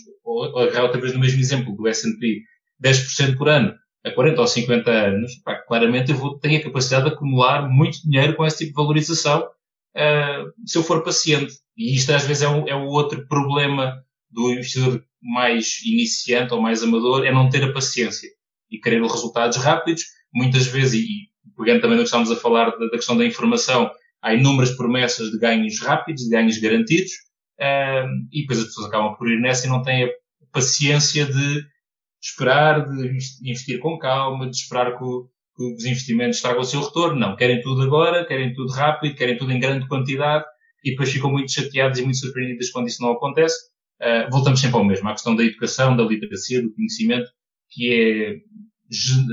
B: agarrar outra vez no mesmo exemplo do S&P, 10% por ano a 40 ou 50 anos, pá, claramente eu vou, tenho a capacidade de acumular muito dinheiro com esse tipo de valorização uh, se eu for paciente. E isto às vezes é, um, é o outro problema do investidor mais iniciante ou mais amador, é não ter a paciência e querer resultados rápidos. Muitas vezes, e pegando também no que estamos a falar da, da, questão da informação, há inúmeras promessas de ganhos rápidos, de ganhos garantidos, uh, e depois as pessoas acabam por ir nessa e não têm a paciência de esperar, de investir com calma, de esperar que, o, que os investimentos tragam o seu retorno. Não, querem tudo agora, querem tudo rápido, querem tudo em grande quantidade e depois ficam muito chateados e muito surpreendidos quando isso não acontece. Uh, voltamos sempre ao mesmo, à questão da educação, da literacia, do conhecimento, que é,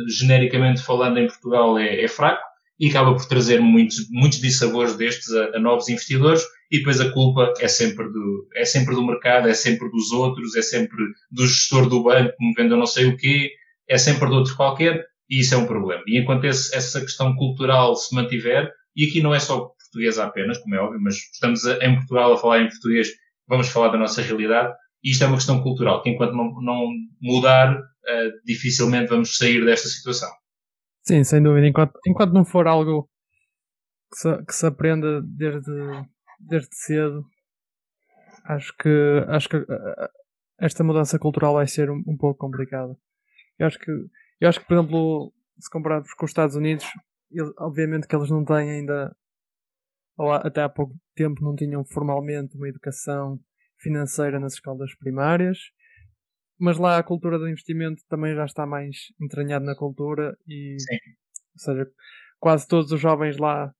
B: genericamente falando em Portugal, é, é fraco e acaba por trazer muitos, muitos dissabores destes a, a, novos investidores e depois a culpa é sempre do, é sempre do mercado, é sempre dos outros, é sempre do gestor do banco que me vende eu não sei o quê, é sempre de outro qualquer e isso é um problema. E enquanto esse, essa questão cultural se mantiver, e aqui não é só português apenas, como é óbvio, mas estamos a, em Portugal a falar em português, vamos falar da nossa realidade, e isto é uma questão cultural, que enquanto não, não mudar, uh, dificilmente vamos sair desta situação.
A: Sim, sem dúvida. Enquanto, enquanto não for algo que se, que se aprenda desde, desde cedo, acho que, acho que esta mudança cultural vai ser um, um pouco complicada. Eu acho que, eu acho que, por exemplo, se compararmos com os Estados Unidos, eles, obviamente que eles não têm ainda, ou até há pouco tempo, não tinham formalmente uma educação financeira nas escolas primárias mas lá a cultura do investimento também já está mais entranhada na cultura e Sim. ou seja, quase todos os jovens lá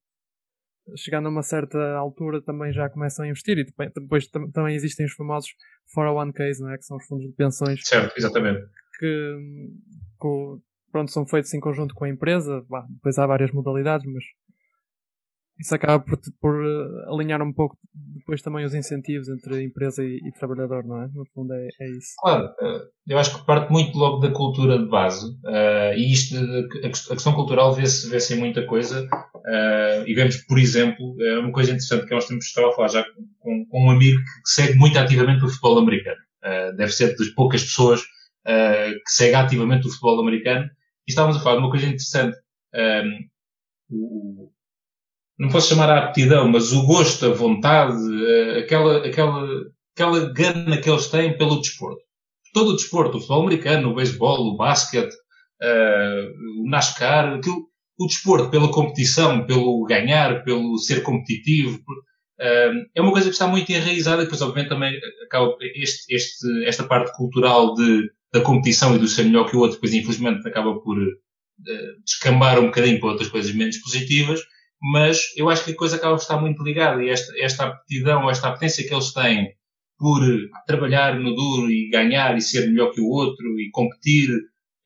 A: chegando a uma certa altura também já começam a investir e depois, depois também existem os famosos 401ks, não é? que são os fundos de pensões
B: certo, exatamente
A: que, que pronto, são feitos em conjunto com a empresa bah, depois há várias modalidades mas isso acaba por, por uh, alinhar um pouco depois também os incentivos entre empresa e, e trabalhador, não é? No fundo é, é, isso.
B: Claro, uh, eu acho que parte muito logo da cultura de base uh, e isto, a, questão cultural vê-se vê em muita coisa. E vemos, por exemplo, uma coisa interessante que nós temos estado a falar já com, com, um amigo que segue muito ativamente o futebol americano. Deve ser das poucas pessoas que segue ativamente o futebol americano. E estávamos a falar de uma coisa interessante. O, não posso chamar a aptidão, mas o gosto, a vontade, aquela, aquela, aquela gana que eles têm pelo desporto. Todo o desporto, o futebol americano, o beisebol, o basquete, o NASCAR, aquilo, o desporto, pela competição, pelo ganhar, pelo ser competitivo, é uma coisa que está muito enraizada, depois obviamente também acaba este, este, esta parte cultural de, da competição e do ser melhor que o outro, depois infelizmente acaba por descambar um bocadinho para outras coisas menos positivas, mas eu acho que a coisa acaba por estar muito ligada e esta, esta aptidão, esta apetência que eles têm por trabalhar no duro e ganhar e ser melhor que o outro e competir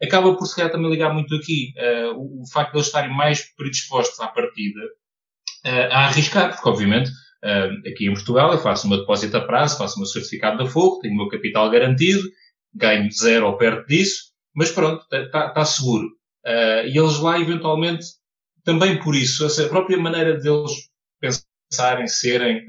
B: acaba por se calhar também ligar muito aqui uh, o, o, facto de eles estarem mais predispostos à partida uh, a arriscar, porque obviamente uh, aqui em Portugal eu faço uma depósito a prazo, faço o meu certificado da fogo, tenho o meu capital garantido, ganho zero ou perto disso, mas pronto, está tá seguro. e eles lá eventualmente, também por isso, essa própria maneira deles pensarem, serem,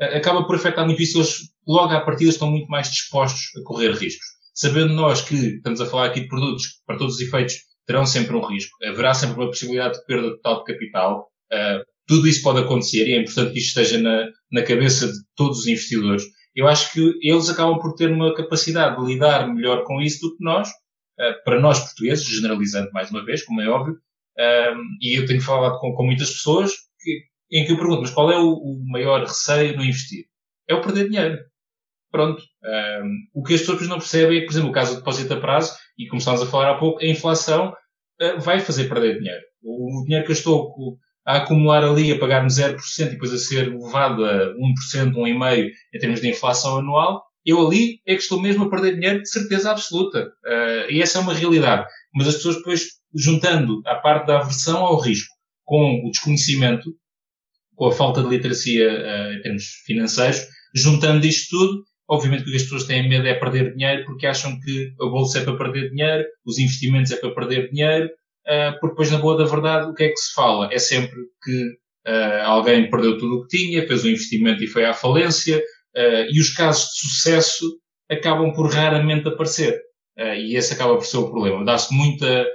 B: acaba por afetar muito isso, eles logo à partida estão muito mais dispostos a correr riscos sabendo nós que estamos a falar aqui de produtos que, para todos os efeitos, terão sempre um risco, haverá sempre uma possibilidade de perda total de capital, uh, tudo isso pode acontecer e é importante que isto esteja na, na cabeça de todos os investidores. Eu acho que eles acabam por ter uma capacidade de lidar melhor com isso do que nós, uh, para nós portugueses, generalizando mais uma vez, como é óbvio, uh, e eu tenho falado com, com muitas pessoas que, em que eu pergunto, mas qual é o, o maior receio no investir? É o perder dinheiro. Pronto. Um, o que as pessoas não percebem é que, por exemplo, o caso do depósito a prazo, e como estávamos a falar há pouco, a inflação uh, vai fazer perder dinheiro. O, o dinheiro que eu estou a acumular ali, a pagar-me 0% e depois a ser levado a 1%, 1,5% em termos de inflação anual, eu ali é que estou mesmo a perder dinheiro de certeza absoluta. Uh, e essa é uma realidade. Mas as pessoas depois, juntando a parte da aversão ao risco com o desconhecimento, com a falta de literacia uh, em termos financeiros, juntando isto tudo, Obviamente o que as pessoas têm medo é perder dinheiro porque acham que a bolsa é para perder dinheiro, os investimentos é para perder dinheiro, uh, porque depois, na boa da verdade, o que é que se fala? É sempre que alguém perdeu tudo o que tinha, fez um investimento e foi à falência, uh, e os casos de sucesso acabam por raramente aparecer. e esse acaba por ser o problema. Dá-se muita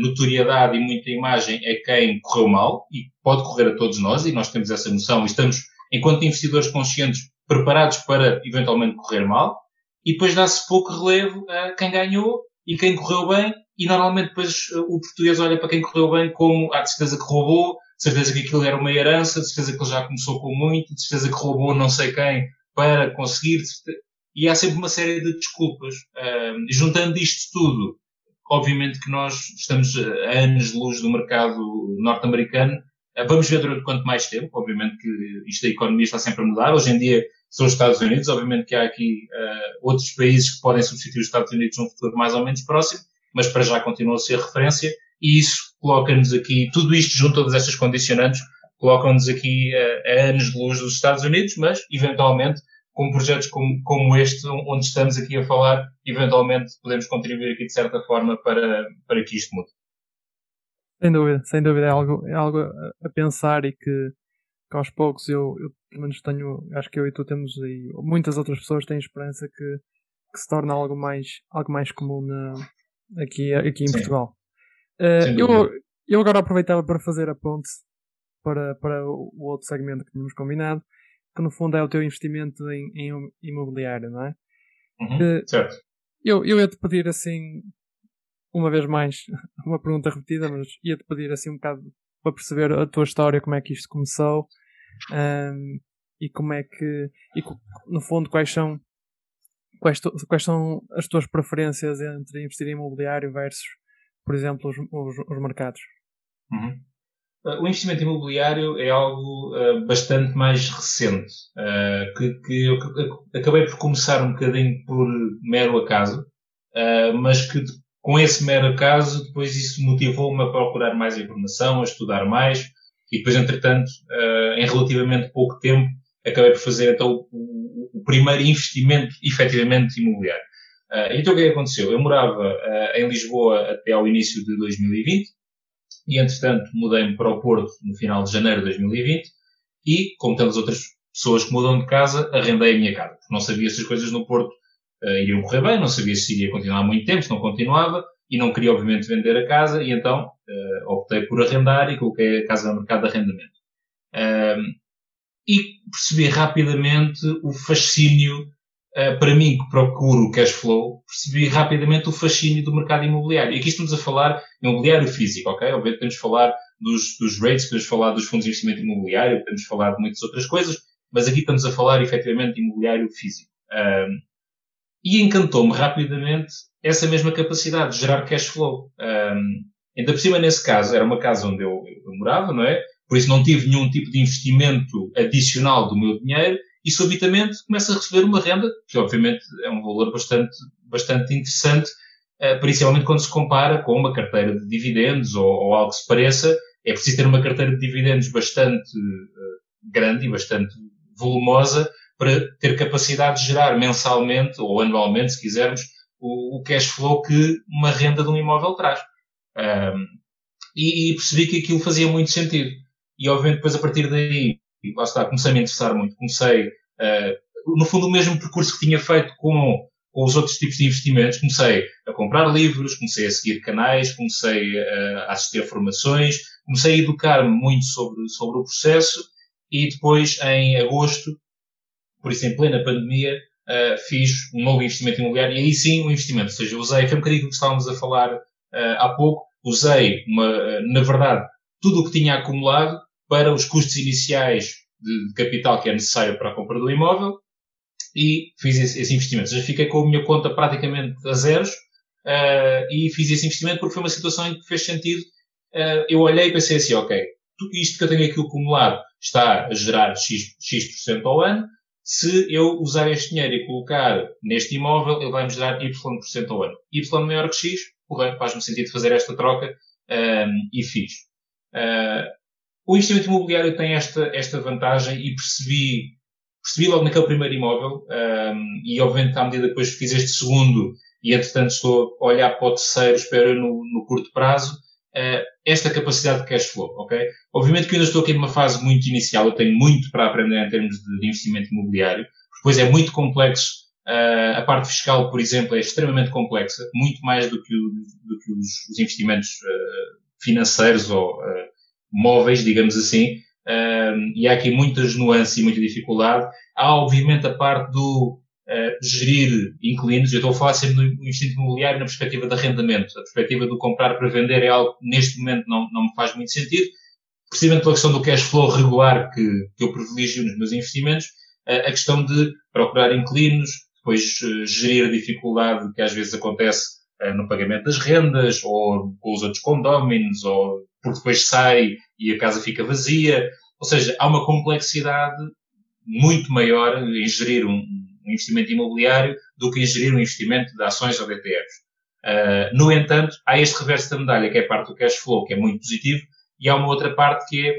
B: notoriedade e muita imagem a quem correu mal, e pode correr a todos nós, e nós temos essa noção, e estamos, enquanto investidores conscientes, preparados para eventualmente correr mal, e depois dá-se pouco relevo a quem ganhou e quem correu bem, e normalmente depois uh, o português olha para quem correu bem como, ah, de certeza que roubou, certeza que aquilo era uma herança, de certeza que ele já começou com muito, de certeza que roubou não sei quem para conseguir, e há sempre uma série de desculpas. Juntando isto tudo, obviamente que nós estamos a anos de luz do mercado norte-americano, uh, vamos ver durante quanto mais tempo, obviamente que isto da economia está sempre a mudar, hoje em dia são os Estados Unidos. Obviamente que há aqui uh, outros países que podem substituir os Estados Unidos num futuro mais ou menos próximo, mas para já continua a ser referência e isso coloca-nos aqui, tudo isto junto a todas estas condicionantes, colocam-nos aqui uh, a anos de luz dos Estados Unidos, mas eventualmente com projetos como, como este, onde estamos aqui a falar, eventualmente podemos contribuir aqui de certa forma para, para que isto mude.
A: Sem dúvida, sem dúvida, é algo, é algo a pensar e que que aos poucos eu, eu pelo menos tenho, acho que eu e tu temos e muitas outras pessoas têm esperança que, que se torne algo mais, algo mais comum na, aqui, aqui em Sim. Portugal. Uh, eu, eu agora aproveitava para fazer a ponte para, para o outro segmento que tínhamos combinado, que no fundo é o teu investimento em, em imobiliário, não é?
B: Uhum, uh, certo.
A: Eu, eu ia-te pedir assim, uma vez mais, uma pergunta repetida, mas ia-te pedir assim um bocado para perceber a tua história, como é que isto começou um, e como é que, e no fundo, quais são, quais, tu, quais são as tuas preferências entre investir em imobiliário versus, por exemplo, os, os, os mercados?
B: Uhum. O investimento imobiliário é algo uh, bastante mais recente, uh, que, que eu acabei por começar um bocadinho por mero acaso, uh, mas que com esse mero acaso, depois isso motivou-me a procurar mais informação, a estudar mais, e depois, entretanto, em relativamente pouco tempo, acabei por fazer então o, o primeiro investimento efetivamente imobiliário. Então o que, é que aconteceu? Eu morava em Lisboa até ao início de 2020, e entretanto mudei-me para o Porto no final de janeiro de 2020 e, como tantas outras pessoas que mudam de casa, arrendei a minha casa. Não sabia se as coisas no Porto uh, iriam correr bem, não sabia se iria continuar muito tempo, se não continuava, e não queria obviamente vender a casa, e então uh, optei por arrendar e coloquei a casa no mercado de arrendamento. E percebi rapidamente o fascínio, para mim que procuro cash flow, percebi rapidamente o fascínio do mercado imobiliário. E aqui estamos a falar imobiliário físico, ok? Obviamente podemos falar dos, dos rates, podemos falar dos fundos de investimento imobiliário, podemos falar de muitas outras coisas, mas aqui estamos a falar efetivamente de imobiliário físico. Um, e encantou-me rapidamente essa mesma capacidade de gerar cash flow. Um, ainda por cima, nesse caso, era uma casa onde eu, eu morava, não é? Por isso não tive nenhum tipo de investimento adicional do meu dinheiro e subitamente começo a receber uma renda, que obviamente é um valor bastante, bastante interessante, uh, principalmente quando se compara com uma carteira de dividendos ou, ou, algo que se pareça. É preciso ter uma carteira de dividendos bastante uh, grande e bastante volumosa para ter capacidade de gerar mensalmente ou anualmente, se quisermos, o, o cash flow que uma renda de um imóvel traz. Um, e, e, percebi que aquilo fazia muito sentido. E obviamente depois a partir daí, lá está, comecei a me interessar muito. Comecei, uh, no fundo, o mesmo percurso que tinha feito com, com os outros tipos de investimentos. Comecei a comprar livros, comecei a seguir canais, comecei a assistir a formações, comecei a educar-me muito sobre, sobre o processo e depois, em agosto, por isso em plena pandemia, uh, fiz um novo investimento imobiliário e aí sim um investimento. Ou seja, usei, foi um bocadinho que estávamos a falar uh, há pouco, usei, uma, na verdade, tudo o que tinha acumulado para os custos iniciais de, de, capital que é necessário para a compra do imóvel e fiz esse, esse investimento. Seja, fiquei com a minha conta praticamente a zeros e fiz esse investimento porque foi uma situação em que fez sentido. eu olhei e pensei assim, ok, isto que eu tenho aqui acumulado está a gerar X%, X ao ano, se eu usar este dinheiro e colocar neste imóvel, ele vai-me gerar Y% ao ano. Y maior que X, portanto, faz-me sentido fazer esta troca um, e fiz. Uh, o investimento imobiliário tem esta, esta vantagem e percebi, percebi logo naquele primeiro imóvel um, e obviamente à medida depois fiz este segundo e entretanto estou a olhar para o terceiro, espero no, no curto prazo, uh, esta capacidade de cash flow, ok? Obviamente que eu ainda estou aqui numa fase muito inicial, eu tenho muito para aprender em termos de, de investimento imobiliário, depois é muito complexo, uh, a parte fiscal, por exemplo, é extremamente complexa, muito mais do que, o, do que os, os, investimentos uh, financeiros ou móveis, digamos assim, e há aqui muitas nuances e muita dificuldade. Há, obviamente, a parte do uh, gerir inquilinos, eu estou a falar sempre no instinto imobiliário na perspectiva de arrendamento. A perspectiva do comprar para vender é algo que neste momento não, não me faz muito sentido, precisamente pela questão do cash flow regular que, que eu privilegio nos meus investimentos, a questão de procurar inquilinos, depois uh, gerir a dificuldade que às vezes acontece no pagamento das rendas, ou com os outros condóminos, ou porque depois sai e a casa fica vazia. Ou seja, há uma complexidade muito maior em gerir um, investimento imobiliário do que ingerir um investimento de ações ou de. Uh, no entanto, há este reverso da medalha, que é a parte do cash flow, que é muito positivo, e há uma outra parte que é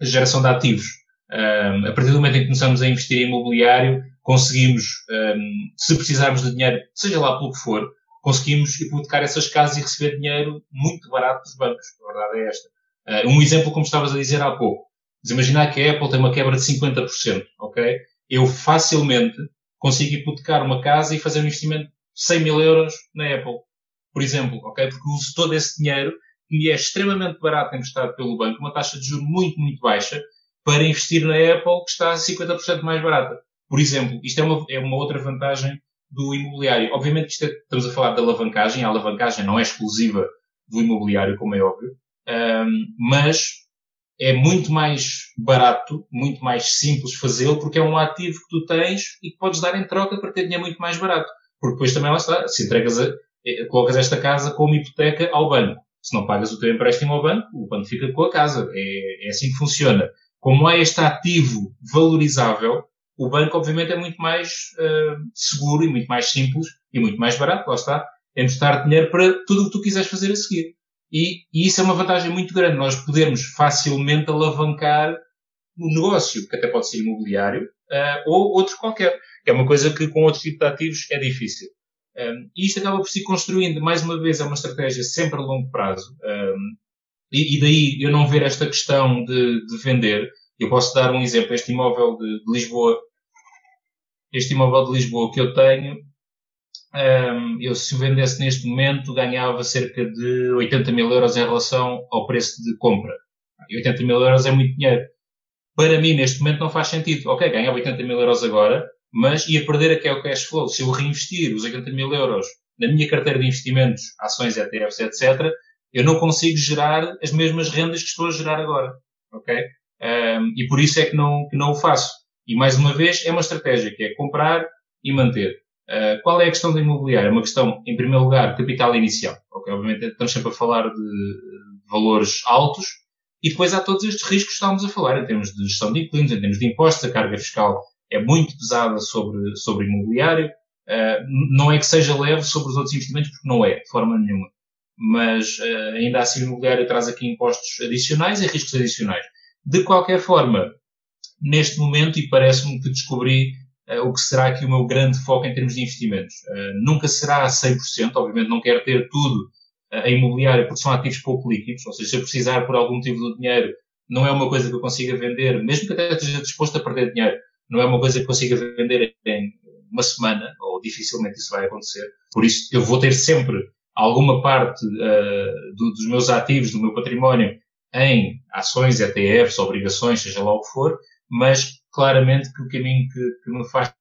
B: a geração de ativos. Um, ah, a partir do momento em que começamos a investir em imobiliário, conseguimos, um, se precisarmos de dinheiro, seja lá pelo que for, conseguimos hipotecar essas casas e receber dinheiro muito barato dos bancos. A verdade é esta. Uh, um exemplo, como estavas a dizer há pouco. Mas imaginar que a Apple tem uma quebra de 50%, ok? Eu facilmente consigo hipotecar uma casa e fazer um investimento de 100 mil euros na Apple, por exemplo, ok? Porque uso todo esse dinheiro que me é extremamente barato emprestado pelo banco, uma taxa de juros muito, muito baixa, para investir na Apple que está 50% mais barata. Por exemplo, isto é uma, é uma outra vantagem do imobiliário. Obviamente que é, estamos a falar da alavancagem, a alavancagem não é exclusiva do imobiliário, como é óbvio, um, mas é muito mais barato, muito mais simples fazê-lo, porque é um ativo que tu tens e que podes dar em troca para ter dinheiro muito mais barato. Porque depois também lá está, se entregas a, eh, colocas esta casa como hipoteca ao banco. Se não pagas o teu empréstimo ao banco, o banco fica com a casa. É, é assim que funciona. Como é este ativo valorizável, o banco obviamente é muito mais uh, seguro e muito mais simples e muito mais barato, lá está, emprestar dinheiro para tudo o que tu quiseres fazer a seguir. E, e, isso é uma vantagem muito grande, nós podermos facilmente alavancar o negócio, que até pode ser imobiliário, uh, ou outro qualquer, que é uma coisa que com outro tipo de ativos é difícil. Um, e isto acaba por se construindo, mais uma vez, é uma estratégia sempre a longo prazo. Um, e, e, daí eu não ver esta questão de, de, vender. Eu posso dar um exemplo. Este imóvel de, de Lisboa, este imóvel de Lisboa que eu tenho, um, eu se o vendesse neste momento ganhava cerca de 80 mil euros em relação ao preço de compra. E 80 mil euros é muito dinheiro. Para mim, neste momento, não faz sentido. Ok, ganhava 80 mil euros agora, mas ia perder aqui o cash flow. Se eu reinvestir os 80 mil euros na minha carteira de investimentos, ações, ETFs, etc., eu não consigo gerar as mesmas rendas que estou a gerar agora. Ok? Um, e por isso é que não, que não o faço. E mais uma vez, é uma estratégia que é comprar e manter. Uh, qual é a questão da imobiliária? É uma questão, em primeiro lugar, capital inicial. Ok? Obviamente, estamos sempre a falar de, valores altos. E depois há todos estes riscos que estávamos a falar, em termos de gestão de inquilinos, em termos de impostos, a carga fiscal é muito pesada sobre, sobre imobiliário. Uh, não é que seja leve sobre os outros investimentos, porque não é, de forma nenhuma mas uh, ainda assim o imobiliário traz aqui impostos adicionais e riscos adicionais. De qualquer forma, neste momento, e parece-me que descobri uh, o que será aqui o meu grande foco em termos de investimentos. Uh, nunca será a 100%, obviamente não quero ter tudo em imobiliário porque são ativos pouco líquidos, ou seja, se eu precisar por algum motivo do dinheiro, não é uma coisa que eu consiga vender, mesmo que até esteja disposto a perder dinheiro, não é uma coisa que eu consiga vender em uma semana, ou dificilmente isso vai acontecer. Por isso, eu vou ter sempre alguma parte uh, do, dos meus ativos, do meu património, em ações, ETFs, obrigações, seja lá o que for, mas claramente que o caminho que, que me faz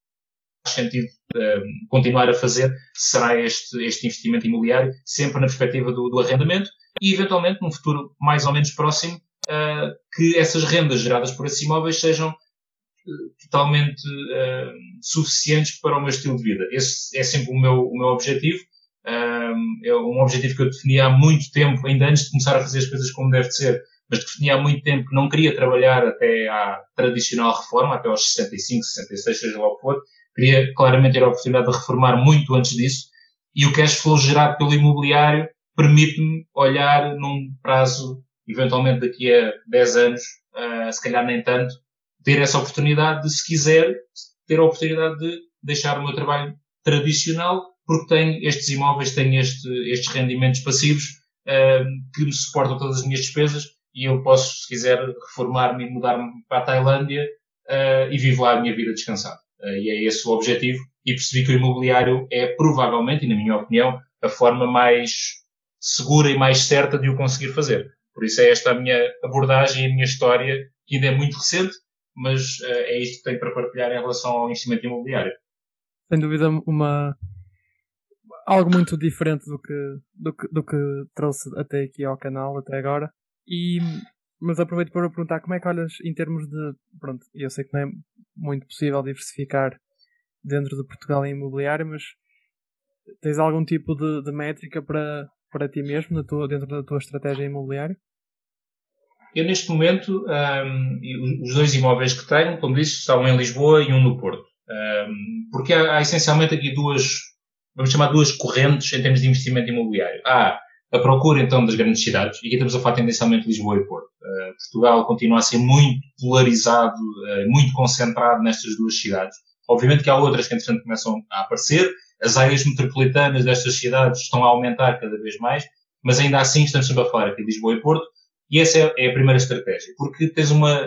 B: sentido uh, continuar a fazer será este, este investimento imobiliário, sempre na perspectiva do, do arrendamento e, eventualmente, num futuro mais ou menos próximo, uh, que essas rendas geradas por esses imóveis sejam totalmente suficientes para o meu estilo de vida. Esse é sempre o meu, o meu objetivo é um objetivo que eu defini há muito tempo, ainda antes de começar a fazer as coisas como deve ser, mas defini há muito tempo que não queria trabalhar até à tradicional reforma, até aos 65, 66, seja lá o que for. Queria claramente ter a oportunidade de reformar muito antes disso. E o cash flow gerado pelo imobiliário permite-me olhar num prazo, eventualmente daqui a 10 anos, uh, se calhar nem tanto, ter essa oportunidade de, se quiser, ter a oportunidade de deixar o meu trabalho tradicional porque tem estes imóveis, tem este, estes rendimentos passivos uh, que me suportam todas as minhas despesas e eu posso, se quiser, reformar-me e mudar-me para a Tailândia uh, e vivo lá a minha vida descansada. Uh, e é esse o objetivo. E percebi que o imobiliário é provavelmente, e na minha opinião, a forma mais segura e mais certa de o conseguir fazer. Por isso é esta a minha abordagem e a minha história, que ainda é muito recente, mas uh, é isto que tenho para partilhar em relação ao investimento imobiliário.
A: Sem dúvida, uma, algo muito diferente do que, do que, do que trouxe até aqui ao canal, até agora. E, mas aproveito para perguntar como é que olhas em termos de. Pronto, eu sei que não é muito possível diversificar dentro de Portugal em imobiliário, mas tens algum tipo de, de métrica para, para ti mesmo na tua, dentro da tua estratégia imobiliária?
B: Eu, neste momento, um, os dois imóveis que tenho, como disse, estão em Lisboa e um no Porto. Um, porque há, há, essencialmente aqui duas, vamos chamar duas correntes em termos de investimento imobiliário. Há a procura então das grandes cidades, e aqui estamos a falar tendencialmente de Lisboa e Porto. Uh, Portugal continua a ser muito polarizado, uh, muito concentrado nestas duas cidades. Obviamente que há outras que entretanto começam a aparecer, as áreas metropolitanas destas cidades estão a aumentar cada vez mais, mas ainda assim estamos sempre a falar aqui de Lisboa e Porto, e essa é, é a primeira estratégia, porque tens uma,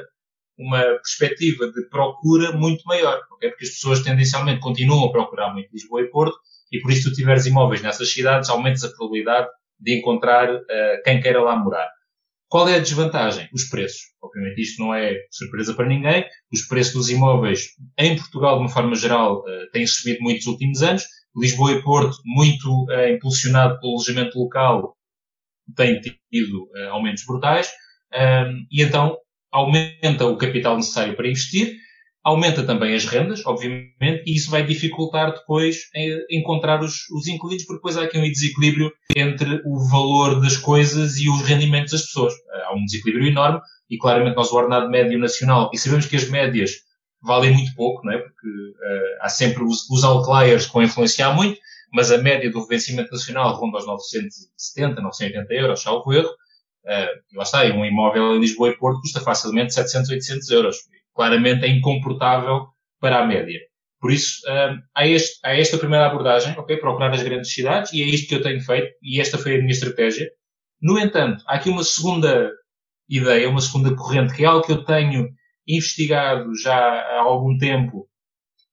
B: uma perspectiva de procura muito maior, okay? porque as pessoas tendencialmente continuam a procurar muito Lisboa e Porto, e por isso tu tiveres imóveis nessas cidades, aumentas a probabilidade de encontrar uh, quem queira lá morar. Qual é a desvantagem? Os preços. Obviamente isto não é surpresa para ninguém. Os preços dos imóveis em Portugal, de uma forma geral, uh, têm subido muito nos últimos anos. Lisboa e Porto, muito uh, impulsionado pelo alojamento local, têm tido aumentos brutais. E então aumenta o capital necessário para investir aumenta também as rendas, obviamente, e isso vai dificultar depois encontrar os, os inquilinos, porque depois há aqui um desequilíbrio entre o valor das coisas e os rendimentos das pessoas. Há um desequilíbrio enorme e claramente nós o ordenado médio nacional, e sabemos que as médias valem muito pouco, não é? Porque uh, há sempre os, os outliers que vão influenciar muito, mas a média do vencimento nacional ronda aos 970, 980 euros, salvo erro. Uh, lá está, um imóvel em Lisboa e Porto custa facilmente 700, 800 euros claramente é incomportável para a média. Por isso, um, há, este, há esta primeira abordagem, ok? Procurar as grandes cidades, e é isto que eu tenho feito, e esta foi a minha estratégia. No entanto, há aqui uma segunda ideia, uma segunda corrente, que é algo que eu tenho investigado já há algum tempo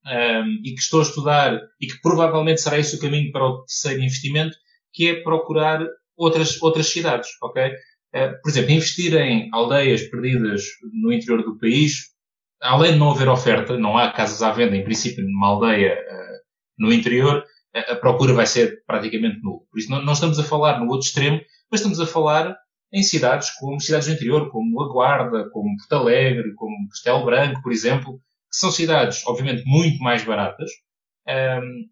B: um, e que estou a estudar e que provavelmente será esse o caminho para o terceiro investimento, que é procurar outras, outras cidades, ok? Uh, por exemplo, investir em aldeias perdidas no interior do país, além de não haver oferta, não há casas à venda, em princípio, numa aldeia uh, no interior, a, procura vai ser praticamente nula. Por isso, não, não estamos a falar no outro extremo, mas estamos a falar em cidades como cidades do interior, como a Guarda, como Porto Alegre, como Castelo Branco, por exemplo, que são cidades, obviamente, muito mais baratas um,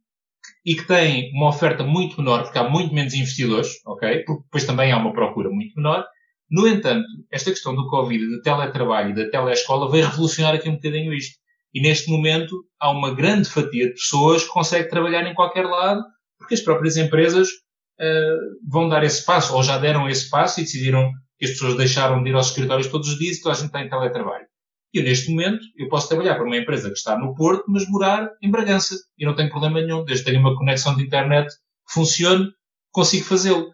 B: e que têm uma oferta muito menor, porque há muito menos investidores, ok? Porque depois também há uma procura muito menor. No entanto, esta questão do Covid, do teletrabalho e da telescola veio revolucionar aqui um bocadinho isto. E neste momento há uma grande fatia de pessoas que consegue trabalhar em qualquer lado, porque as próprias empresas uh, vão dar esse passo, ou já deram esse passo e decidiram que as pessoas deixaram de ir aos escritórios todos os dias e toda a gente está em teletrabalho. E neste momento, eu posso trabalhar para uma empresa que está no Porto, mas morar em Bragança. E não tenho problema nenhum. Desde que tenha uma conexão de internet que funcione, consigo fazê-lo.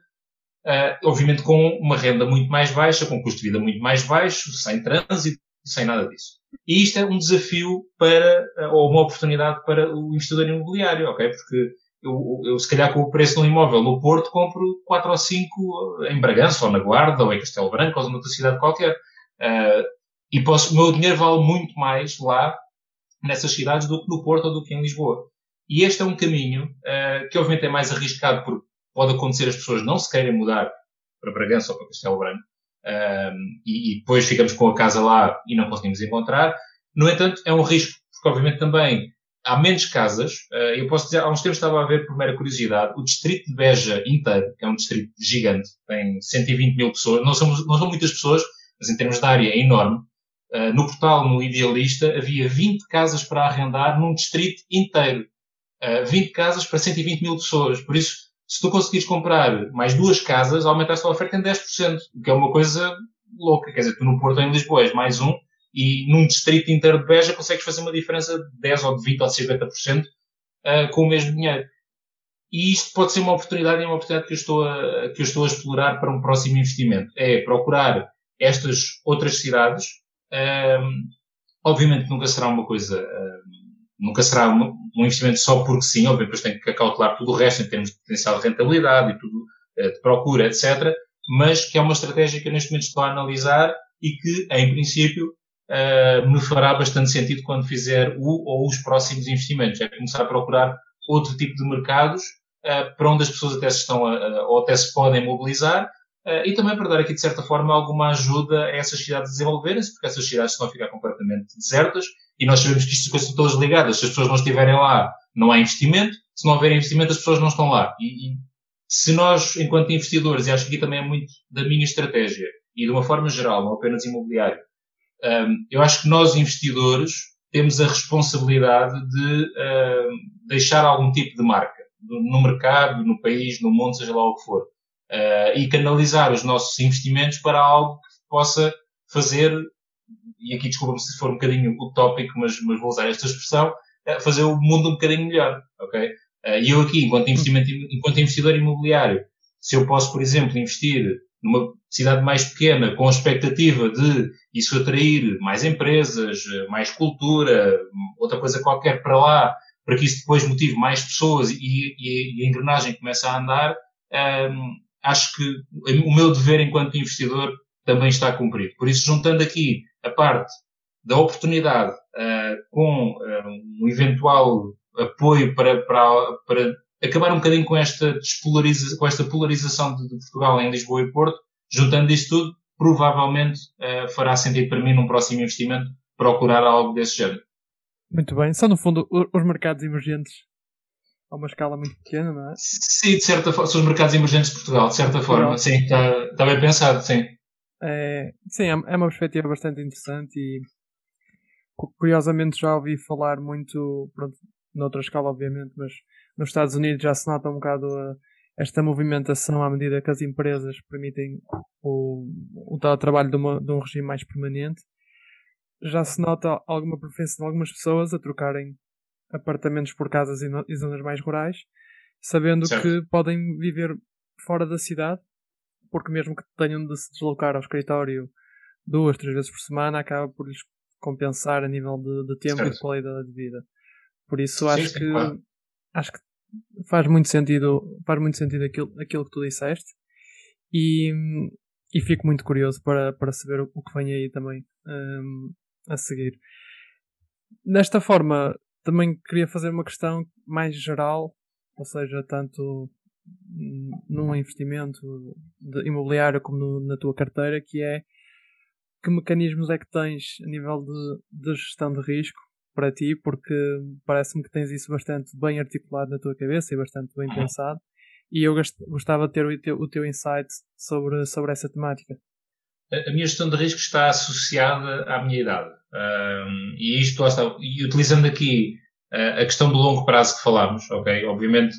B: Uh, obviamente com uma renda muito mais baixa, com um custo de vida muito mais baixo, sem trânsito, sem nada disso. E isto é um desafio para, ou uma oportunidade para o investidor imobiliário, ok? Porque eu, eu, se calhar com o preço de um imóvel no Porto compro 4 ou 5 em Bragança, ou na Guarda, ou em Castelo Branco, ou noutra cidade qualquer. Uh, e posso, o meu dinheiro vale muito mais lá, nessas cidades, do que no Porto ou do que em Lisboa. E este é um caminho uh, que obviamente é mais arriscado porque pode acontecer as pessoas não se querem mudar para Bragança ou para Castelo Branco, uh, e, e depois ficamos com a casa lá e não conseguimos encontrar. No entanto, é um risco, porque obviamente também há menos casas. Uh, eu posso dizer, há uns tempos estava a ver, por mera curiosidade, o distrito de Beja inteiro, que é um distrito gigante, tem 120 mil pessoas, não são, não são muitas pessoas, mas em termos de área é enorme. Uh, no portal, no Idealista, havia 20 casas para arrendar num distrito inteiro. Uh, eh, 20 casas para 120 mil pessoas. Por isso, se tu conseguires comprar mais duas casas, aumentaste a oferta em 10%, o que é uma coisa louca. Quer dizer, tu no Porto ou em Lisboa és mais um, e num distrito inteiro de Beja consegues fazer uma diferença de 10 ou de 20 ou de 50% uh, com o mesmo dinheiro. E isto pode ser uma oportunidade e uma oportunidade que eu, estou a, que eu estou a explorar para um próximo investimento. É procurar estas outras cidades. Um, obviamente nunca será uma coisa, um, nunca será um, um, investimento só porque sim, obviamente depois tem que calcular tudo o resto em termos de potencial de rentabilidade e tudo, uh, de procura, etc. Mas que é uma estratégia que eu neste momento estou a analisar e que, em princípio, uh, me fará bastante sentido quando fizer o ou os próximos investimentos. É começar a procurar outro tipo de mercados uh, para onde as pessoas até se estão a, ou até se podem mobilizar uh, e também para dar aqui, de certa forma, alguma ajuda a essas cidades a desenvolverem-se, porque essas cidades estão a ficar completamente desertas e nós sabemos que estas coisas estão todas ligadas. Se as pessoas não estiverem lá, não há investimento. Se não houver investimento, as pessoas não estão lá. E, e se nós, enquanto investidores, e acho que aqui também é muito da minha estratégia, e de uma forma geral, não apenas imobiliário, um, eu acho que nós, investidores, temos a responsabilidade de uh, deixar algum tipo de marca no mercado, no país, no mundo, seja lá o que for. Uh, e canalizar os nossos investimentos para algo que possa fazer, e aqui desculpa-me se for um bocadinho utópico, mas, mas vou usar esta expressão, uh, fazer o mundo um bocadinho melhor, ok? Uh, e eu aqui, enquanto, investimento, enquanto investidor imobiliário, se eu posso, por exemplo, investir numa cidade mais pequena, com a expectativa de isso atrair mais empresas, mais cultura, outra coisa qualquer para lá, para que isso depois motive mais pessoas e, e, e a engrenagem comece a andar, um, acho que o meu dever enquanto investidor também está cumprido. Por isso, juntando aqui a parte da oportunidade uh, com uh, um eventual apoio para, para, para acabar um bocadinho com esta, despolariza, com esta polarização de, de, Portugal em Lisboa e Porto, juntando isso tudo, provavelmente uh, fará sentido para mim num próximo investimento procurar algo desse género.
A: Muito bem. São no fundo os mercados emergentes a uma escala muito pequena, não é?
B: Sim, de certa forma, são os mercados emergentes de Portugal, de certa forma, sim, está, está bem pensado, sim.
A: É, sim, é, é uma perspectiva bastante interessante e curiosamente já ouvi falar muito, pronto, noutra escala obviamente, mas nos Estados Unidos já se nota um bocado a, esta movimentação à medida que as empresas permitem o, o teletrabalho de, uma, de um regime mais permanente. Já se nota alguma preferência de algumas pessoas a trocarem apartamentos por casas e, no, e zonas mais rurais, sabendo certo. que podem viver fora da cidade, porque mesmo que tenham de se deslocar ao escritório duas, três vezes por semana, acaba por lhes compensar a nível de, de tempo certo. e de qualidade de vida. Por isso acho sim, que claro. acho que faz muito sentido, faz muito sentido aquilo, aquilo que tu disseste e, e fico muito curioso para, para saber o, o que vem aí também um, a seguir. Desta forma, também queria fazer uma questão mais geral, ou seja, tanto num investimento imobiliário como no, na tua carteira, que é que mecanismos é que tens a nível de, de gestão de risco para ti, porque parece-me que tens isso bastante bem articulado na tua cabeça e bastante bem pensado. E eu gostava de ter o teu, o teu insight sobre, sobre essa temática.
B: A minha gestão de risco está associada à minha idade. Um, e isto, e utilizando aqui uh, a questão do longo prazo que falámos, ok? Obviamente,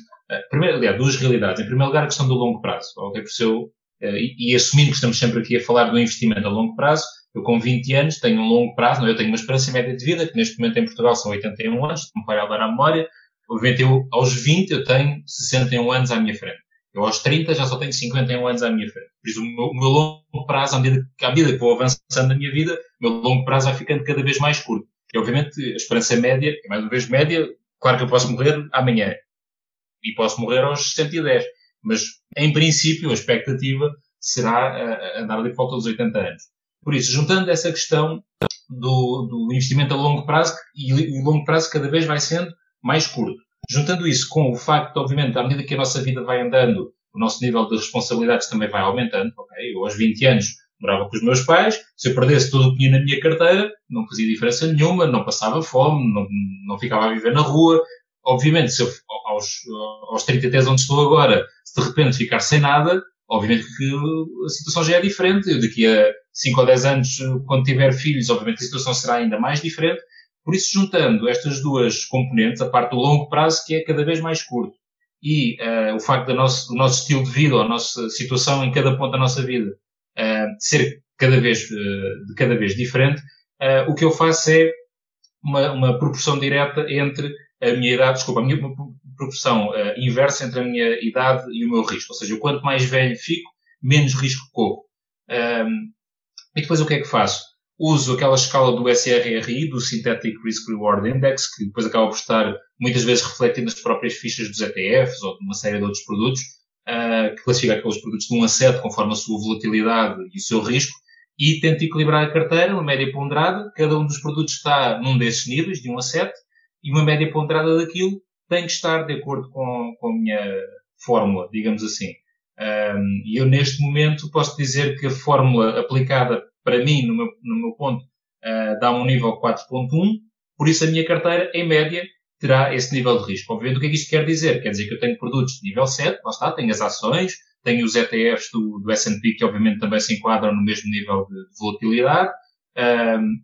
B: primeiro, aliás, duas realidades. Em primeiro lugar, a questão do longo prazo, ok? Por isso eu, uh, e, e assumindo que estamos sempre aqui a falar do investimento a longo prazo, eu com 20 anos tenho um longo prazo, não, eu tenho uma esperança média de vida, que neste momento em Portugal são 81 anos, me vai dar a memória. Obviamente eu, aos 20 eu tenho 61 anos à minha frente. Eu aos 30 já só tenho 51 anos à minha frente. Por isso o meu, o meu longo prazo, à medida, à medida que vou avançando na minha vida, o meu longo prazo vai ficando cada vez mais curto. E obviamente a esperança média, é mais uma vez média, claro que eu posso morrer amanhã. E posso morrer aos 110. Mas em princípio a expectativa será andar ali por volta dos 80 anos. Por isso, juntando essa questão do, do investimento a longo prazo, e o longo prazo cada vez vai sendo mais curto. Juntando isso com o facto, obviamente, à medida que a nossa vida vai andando, o nosso nível de responsabilidades também vai aumentando. Okay? Eu, aos 20 anos, morava com os meus pais. Se eu perdesse tudo o que tinha na minha carteira, não fazia diferença nenhuma, não passava fome, não, não ficava a viver na rua. Obviamente, se eu, aos, aos 33 onde estou agora, se de repente ficar sem nada, obviamente que a situação já é diferente. Eu daqui a 5 ou 10 anos, quando tiver filhos, obviamente a situação será ainda mais diferente. Por isso, juntando estas duas componentes, a parte do longo prazo, que é cada vez mais curto, e uh, o facto do nosso, do nosso estilo de vida, ou a nossa situação em cada ponto da nossa vida, uh, ser cada vez, uh, de cada vez diferente, o que eu faço é uma, uma proporção direta entre a minha idade, desculpa, a minha proporção inversa entre a minha idade e o meu risco. Ou seja, quanto mais velho fico, menos risco corro. E depois o que é que faço? Uso aquela escala do SRRI, do Synthetic Risk Reward Index, que depois acaba por estar muitas vezes refletido nas próprias fichas dos ETFs ou de uma série de outros produtos, uh, que classifica aqueles produtos de 1 a 7 conforme a sua volatilidade e o seu risco, e tento equilibrar a carteira, uma média ponderada. Cada um dos produtos está num desses níveis, de 1 a 7, e uma média ponderada daquilo tem que estar de acordo com, com a minha fórmula, digamos assim. E eu, neste momento, posso dizer que a fórmula aplicada para mim, no meu, no meu ponto, uh, dá um nível 4.1, por isso a minha carteira, em média, terá esse nível de risco. Obviamente, o que é que isto quer dizer? Quer dizer que eu tenho produtos de nível 7, lá está, tenho as ações, tenho os ETFs do, do S&P, que obviamente também se enquadram no mesmo nível de, de volatilidade, um,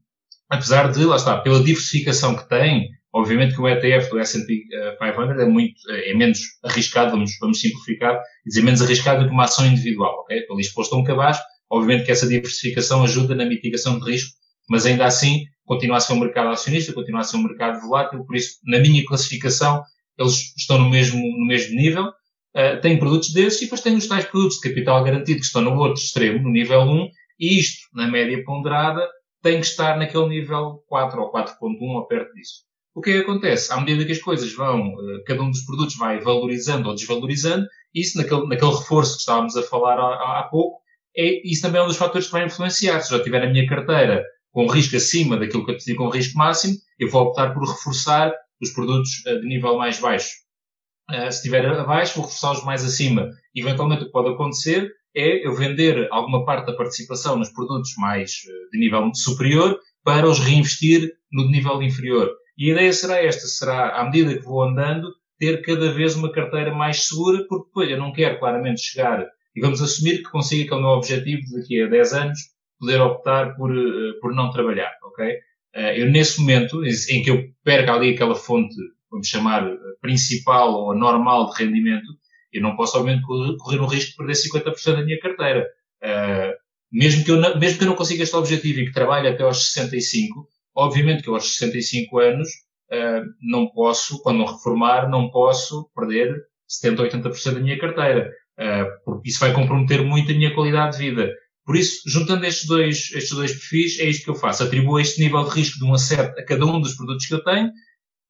B: apesar de, lá está, pela diversificação que tem, Obviamente que o ETF do S&P 500 é muito, é menos arriscado, vamos, vamos simplificar, e dizer menos arriscado do que uma ação individual, ok? Estou ali exposto a um cabaz, obviamente que essa diversificação ajuda na mitigação de risco, mas ainda assim continua a ser um mercado acionista, continua a ser um mercado volátil, por isso, na minha classificação, eles estão no mesmo, no mesmo nível, uh, têm produtos desses e depois têm os tais produtos de capital garantido que estão no outro extremo, no nível 1, e isto, na média ponderada, tem que estar naquele nível 4 ou 4.1 ou perto disso. O que é que acontece? À medida que as coisas vão, eh, cada um dos produtos vai valorizando ou desvalorizando, isso naquele, naquele reforço que estávamos a falar há, há pouco, é, isso também é um dos fatores que vai influenciar. Se eu já tiver na minha carteira com risco acima daquilo que eu decidi com risco máximo, eu vou optar por reforçar os produtos eh, de nível mais baixo. Eh, se estiver abaixo, vou reforçar os mais acima. Eventualmente, o que pode acontecer é eu vender alguma parte da participação nos produtos mais de nível superior para os reinvestir no nível inferior. E a ideia será esta, será, à medida que vou andando, ter cada vez uma carteira mais segura, porque depois eu não quero claramente chegar, e vamos assumir que consiga que é o meu objetivo daqui a 10 anos, poder optar por, eh, por não trabalhar, ok? Eh, eu nesse momento, em que eu perco ali aquela fonte, vamos chamar, eh, principal ou normal de rendimento, eu não posso, obviamente, correr o risco de perder 50% da minha carteira. mesmo, que eu não, mesmo que eu não consiga este objetivo e que trabalhe até aos 65, Obviamente que eu aos 65 anos uh, não posso, quando reformar, não posso perder 70 ou 80% da minha carteira. porque isso vai comprometer muito a minha qualidade de vida. Por isso, juntando estes dois, estes dois perfis, é isto que eu faço. Atribuo este nível de risco de um acerto a cada um dos produtos que eu tenho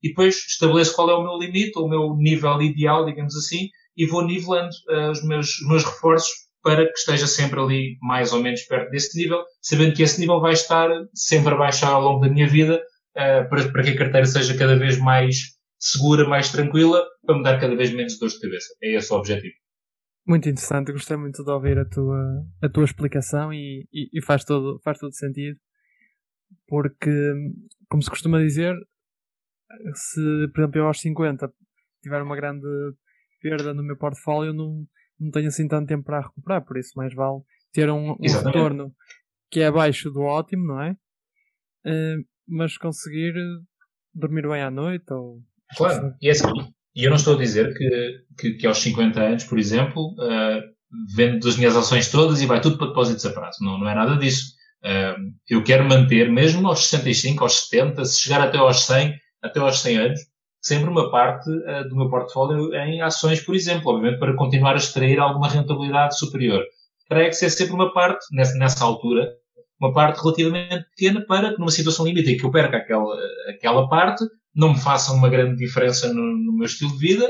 B: e depois estabeleço qual é o meu limite, o meu nível ideal, digamos assim, e vou nivelando uh, os, meus, os meus reforços para que esteja sempre ali mais ou menos perto desse nível, sabendo que esse nível vai estar sempre a baixar ao longo da minha vida, uh, para, para que a carteira seja cada vez mais segura, mais tranquila, para me dar cada vez menos dores de cabeça. É esse o objetivo.
A: Muito interessante, gostei muito de ouvir a tua, a tua explicação e, e, e faz, todo, faz todo sentido, porque, como se costuma dizer, se, por exemplo, eu aos 50 tiver uma grande perda no meu portfólio, não, não tenho assim tanto tempo para recuperar, por isso mais vale ter um, um retorno que é abaixo do ótimo, não é? Uh, mas conseguir dormir bem à noite ou...
B: Claro, e é assim, e eu não estou a dizer que, que, que aos 50 anos, por exemplo, uh, vendo as minhas ações todas e vai tudo para depósitos a prazo. Não, não é nada disso. Uh, eu quero manter, mesmo aos 65, aos 70, se chegar até aos 100, até aos 100 anos, sempre uma parte uh, do meu portfólio em ações, por exemplo, obviamente para continuar a extrair alguma rentabilidade superior. Terá que ser sempre uma parte, nessa, nessa altura, uma parte relativamente pequena para que numa situação limite em que eu perca aquela, aquela parte, não me faça uma grande diferença no, no, meu estilo de vida.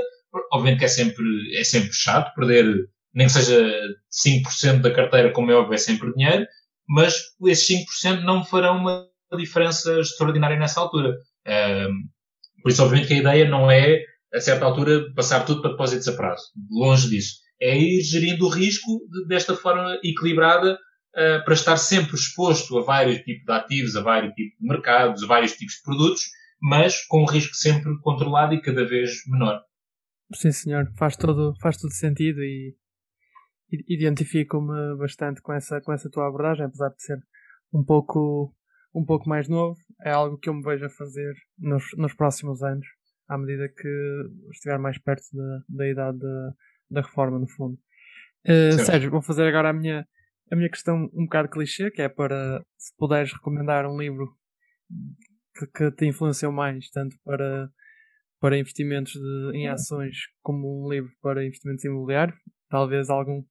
B: Obviamente que é sempre, é sempre chato perder, nem que seja 5% da carteira, como é óbvio, é sempre dinheiro, mas esses 5% não me farão uma diferença extraordinária nessa altura. Por isso, obviamente, que a ideia não é, a certa altura, passar tudo para depósitos a prazo. Longe disso. É ir gerindo o risco de, desta forma equilibrada uh, para estar sempre exposto a vários tipos de ativos, a vários tipos de mercados, a vários tipos de produtos, mas com um risco sempre controlado e cada vez menor.
A: Sim, senhor, faz todo, faz todo sentido e identifico-me bastante com essa, com essa tua abordagem, apesar de ser um pouco, um pouco mais novo, é algo que eu me vejo a fazer nos, nos próximos anos, à medida que estiver mais perto da, da idade da, da reforma, no fundo. Uh, Sérgio, vou fazer agora a minha, a minha questão um bocado clichê, que é para se puderes recomendar um livro que, que te influenciou mais, tanto para, para investimentos de, em ações como um livro para investimentos imobiliários? Talvez algum,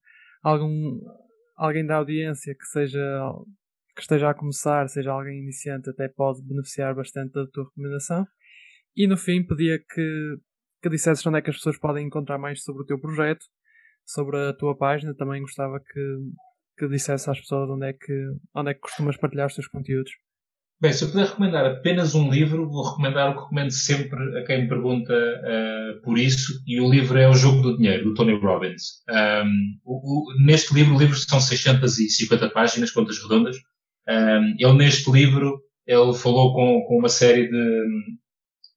A: algum, alguém da audiência que seja que esteja a começar, seja alguém iniciante, até pode beneficiar bastante da tua recomendação. E no fim, pedia que, que dissesses onde é que as pessoas podem encontrar mais sobre o teu projeto, sobre a tua página. Também gostava que, que dissesse às pessoas onde é que, onde é que costumas partilhar os teus conteúdos.
B: Bem, se eu puder recomendar apenas um livro, vou recomendar o que recomendo sempre a quem me pergunta uh, por isso, e o livro é O Jogo do Dinheiro, do Tony Robbins. Um, o, o, neste livro, o livro são 650 páginas, contas redondas. Um, ele, neste livro, ele falou com, com uma série de,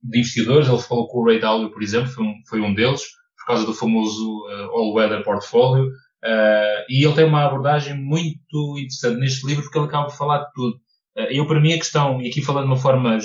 B: de, investidores, ele falou com o Ray Dalio, por exemplo, foi um, foi um deles, por causa do famoso uh, All Weather Portfolio, uh, e ele tem uma abordagem muito interessante neste livro, porque ele acaba de falar de tudo eh, eu, para mim, a questão, e aqui falando de uma forma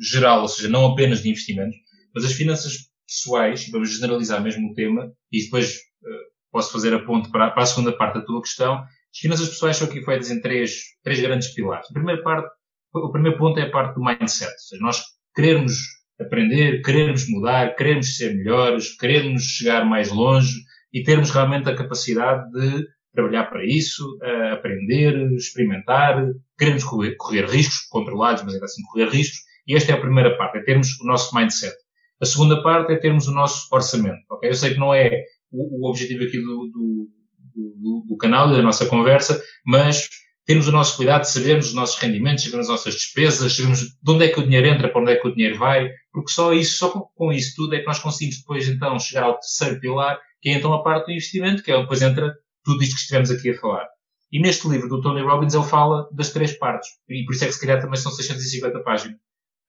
B: geral, ou seja, não apenas de investimentos, mas as finanças pessoais, vamos generalizar mesmo o tema, e depois uh, posso fazer a ponte para, para, a segunda parte da tua questão. As finanças pessoais são aqui feitas em três, três grandes pilares. A primeira parte, o primeiro ponto é a parte do mindset, ou seja, nós queremos aprender, queremos mudar, queremos ser melhores, queremos chegar mais longe e termos realmente a capacidade de trabalhar para isso, aprender, experimentar, queremos correr, correr, riscos, controlados, mas ainda assim correr riscos, e esta é a primeira parte, é termos o nosso mindset. A segunda parte é termos o nosso orçamento, ok? Eu sei que não é o, o objetivo aqui do, do, do, do canal e da nossa conversa, mas termos o nosso cuidado, sabermos os nossos rendimentos, sabermos as nossas despesas, sabermos de onde é que o dinheiro entra, para onde é que o dinheiro vai, porque só isso, só com, isso tudo é que nós conseguimos depois então chegar ao terceiro pilar, que é então a parte do investimento, que é depois entra tudo isto que estivemos aqui a falar. E neste livro do Tony Robbins ele fala das três partes. E por isso é que se calhar também são 650 páginas.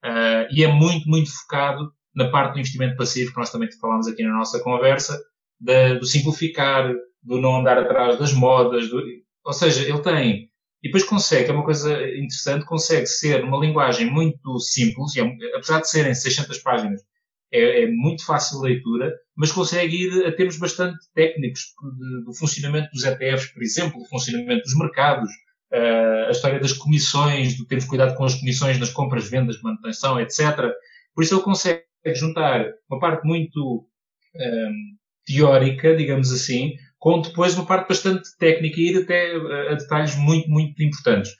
B: Uh, e é muito, muito focado na parte do investimento passivo, que nós também falámos aqui na nossa conversa, da, do simplificar, do não andar atrás das modas. Do, ou seja, ele tem. E depois consegue, é uma coisa interessante, consegue ser uma linguagem muito simples, é, apesar de serem 600 páginas, é, é, muito fácil de leitura, mas consegue ir a termos bastante técnicos do funcionamento dos ETFs, por exemplo, do funcionamento dos mercados, uh, a história das comissões, de termos cuidado com as comissões nas compras, vendas, manutenção, etc. Por isso ele consegue juntar uma parte muito um, ehm, teórica, digamos assim, com depois uma parte bastante técnica e ir até a, a detalhes muito, muito importantes.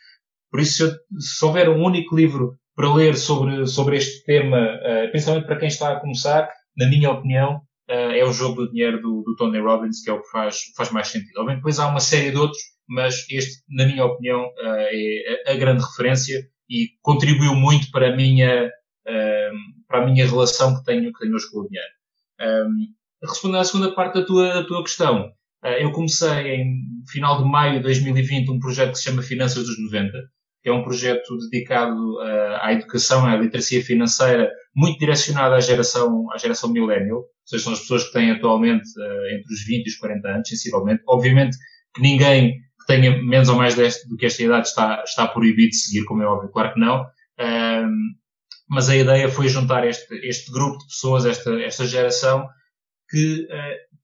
B: Por isso, se, eu, se houver um único livro para ler sobre, sobre este tema, uh, principalmente para quem está a começar, na minha opinião, uh, é o jogo do dinheiro do, do, Tony Robbins, que é o que faz, faz mais sentido. Obviamente, depois há uma série de outros, mas este, na minha opinião, uh, é a, a, grande referência e contribuiu muito para a minha, para a minha relação que tenho, que tenho hoje com o dinheiro. Um, respondendo à segunda parte da tua, da tua questão, eu comecei em final de maio de 2020 um projeto que se chama Finanças dos 90, que é um projeto dedicado uh, à educação, à literacia financeira, muito direcionado à geração, à geração millennial, ou seja, são as pessoas que têm atualmente uh, entre os 20 e os 40 anos, sensivelmente. Obviamente que ninguém que tenha menos ou mais deste, do que esta idade está, está proibido de seguir, como é óbvio, claro que não. Uh, mas a ideia foi juntar este, este grupo de pessoas, esta, esta geração, que,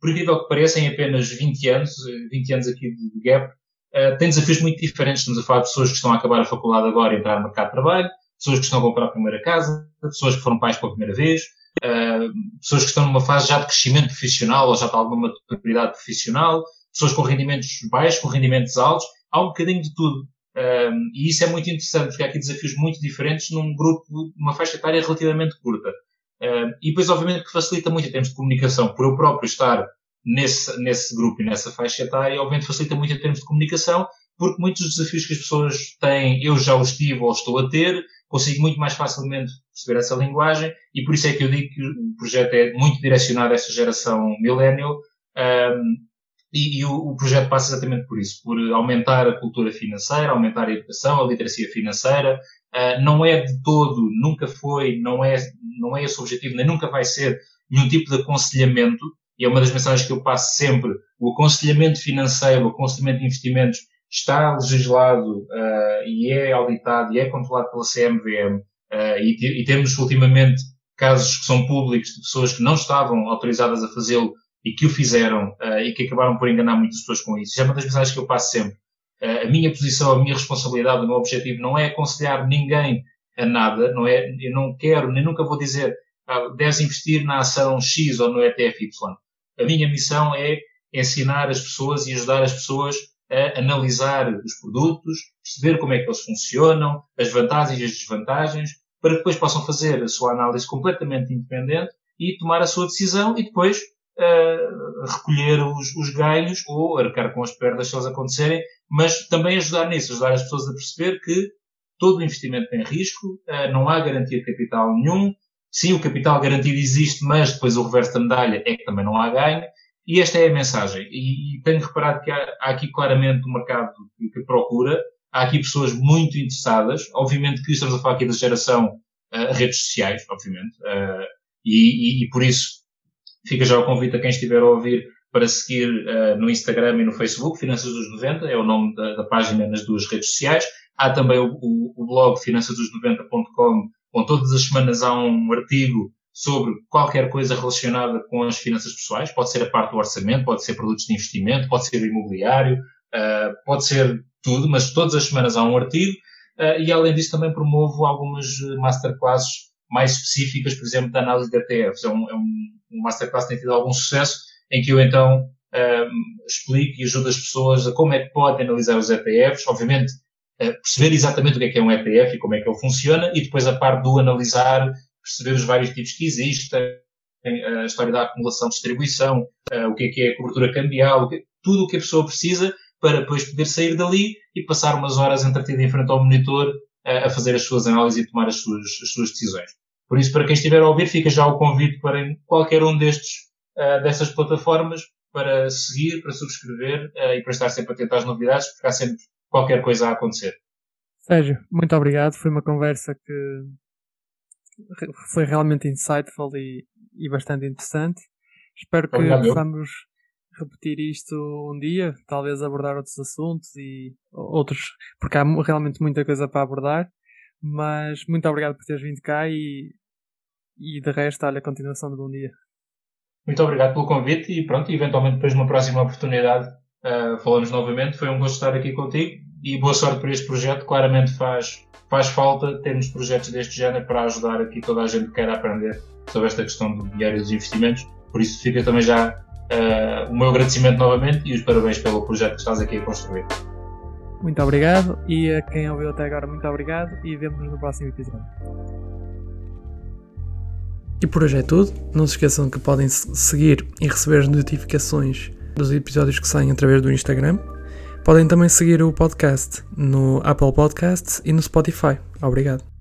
B: por incrível que pareça, em apenas 20 anos, 20 anos aqui de, gap, uh, tem desafios muito diferentes. Estamos a falar de pessoas que estão a acabar a faculdade agora e entrar no mercado de trabalho, pessoas que estão a comprar a primeira casa, pessoas que foram pais pela primeira vez, uh, pessoas que estão numa fase já de crescimento profissional ou já de alguma maturidade profissional, pessoas com rendimentos baixos, com rendimentos altos, há um bocadinho de tudo. Um, eh, e isso é muito interessante, porque há aqui desafios muito diferentes num grupo, numa faixa etária relativamente curta. E depois, obviamente, que facilita muito em termos de comunicação, por eu próprio estar nesse, nesse grupo e nessa faixa etária, obviamente facilita muito em termos de comunicação, porque muitos dos desafios que as pessoas têm, eu já os tive ou estou a ter, consigo muito mais facilmente perceber essa linguagem, e por isso é que eu digo que o projeto é muito direcionado a esta geração millennial, um, e, e o, o, projeto passa exatamente por isso, por aumentar a cultura financeira, aumentar a educação, a literacia financeira, uh, não é de todo, nunca foi, não é, não é esse o objetivo, nem nunca vai ser nenhum tipo de aconselhamento, e é uma das mensagens que eu passo sempre, o aconselhamento financeiro, o aconselhamento de investimentos está legislado uh, e é auditado e é controlado pela CMVM uh, e, e, temos ultimamente casos que são públicos de pessoas que não estavam autorizadas a fazê-lo e que o fizeram e que acabaram por enganar muitas pessoas com isso. Isso é uma das mensagens que eu passo sempre. A minha posição, a minha responsabilidade, o meu objetivo não é aconselhar ninguém a nada, não é, eu não quero, nem nunca vou dizer ah, deves investir na ação X ou no ETF Y. A minha missão é ensinar as pessoas e ajudar as pessoas a analisar os produtos, perceber como é que eles funcionam, as vantagens e as desvantagens, para que depois possam fazer a sua análise completamente independente e tomar a sua decisão e depois uh, recolher os, os, ganhos ou arcar com as perdas se eles acontecerem, mas também ajudar nisso, ajudar as pessoas a perceber que todo o investimento tem risco, uh, não há garantia de capital nenhum, Sim, o capital garantido existe, mas depois o reverso da medalha é que também não há ganho. E esta é a mensagem. E, e tenho reparado que há, há, aqui claramente um mercado que, que, procura. Há aqui pessoas muito interessadas. Obviamente que estamos a falar aqui da geração uh, redes sociais, obviamente. Uh, e, e, e, por isso fica já o convite a quem estiver a ouvir para seguir uh, no Instagram e no Facebook, Finanças dos 90, é o nome da, da página nas duas redes sociais. Há também o, o, o blog finançasdos90.com Bom, todas as semanas há um artigo sobre qualquer coisa relacionada com as finanças pessoais. Pode ser a parte do orçamento, pode ser produtos de investimento, pode ser imobiliário, uh, pode ser tudo, mas todas as semanas há um artigo. Uh, e além disso também promovo algumas masterclasses mais específicas, por exemplo, da análise de ETFs. É um, é um masterclass que tem tido algum sucesso, em que eu então uh, explico e ajudo as pessoas a como é que podem analisar os ETFs. Obviamente, perceber exatamente o que é que é um ETF e como é que ele funciona, e depois a parte do analisar, perceber os vários tipos que existem, a história da acumulação, distribuição, o que é que é a cobertura cambial, tudo o que a pessoa precisa para depois poder sair dali e passar umas horas entretida em frente ao monitor a fazer as suas análises e tomar as suas, as suas decisões. Por isso, para quem estiver a ouvir, fica já o convite para qualquer um destes, dessas plataformas para seguir, para subscrever e para estar sempre atento às novidades, porque há sempre qualquer coisa a acontecer.
A: Sérgio, muito obrigado. Foi uma conversa que foi realmente insightful e, e bastante interessante. Espero que obrigado. possamos repetir isto um dia, talvez abordar outros assuntos e outros, porque há realmente muita coisa para abordar. Mas muito obrigado por teres vindo cá e, e de resto, olha, a continuação de bom dia.
B: Muito obrigado pelo convite e pronto, eventualmente depois numa próxima oportunidade uh, falamos novamente. Foi um gosto estar aqui contigo e boa sorte para este projeto. Claramente faz, faz falta termos projetos deste género para ajudar aqui toda a gente que quer aprender sobre esta questão do e dos investimentos. Por isso fica também já uh, o meu agradecimento novamente e os parabéns pelo projeto que estás aqui a construir.
A: Muito obrigado e a quem ouviu até agora, muito obrigado e vemos-nos no próximo episódio. E por hoje é tudo. Não se esqueçam que podem seguir e receber as notificações dos episódios que saem através do Instagram. Podem também seguir o podcast no Apple Podcasts e no Spotify. Obrigado.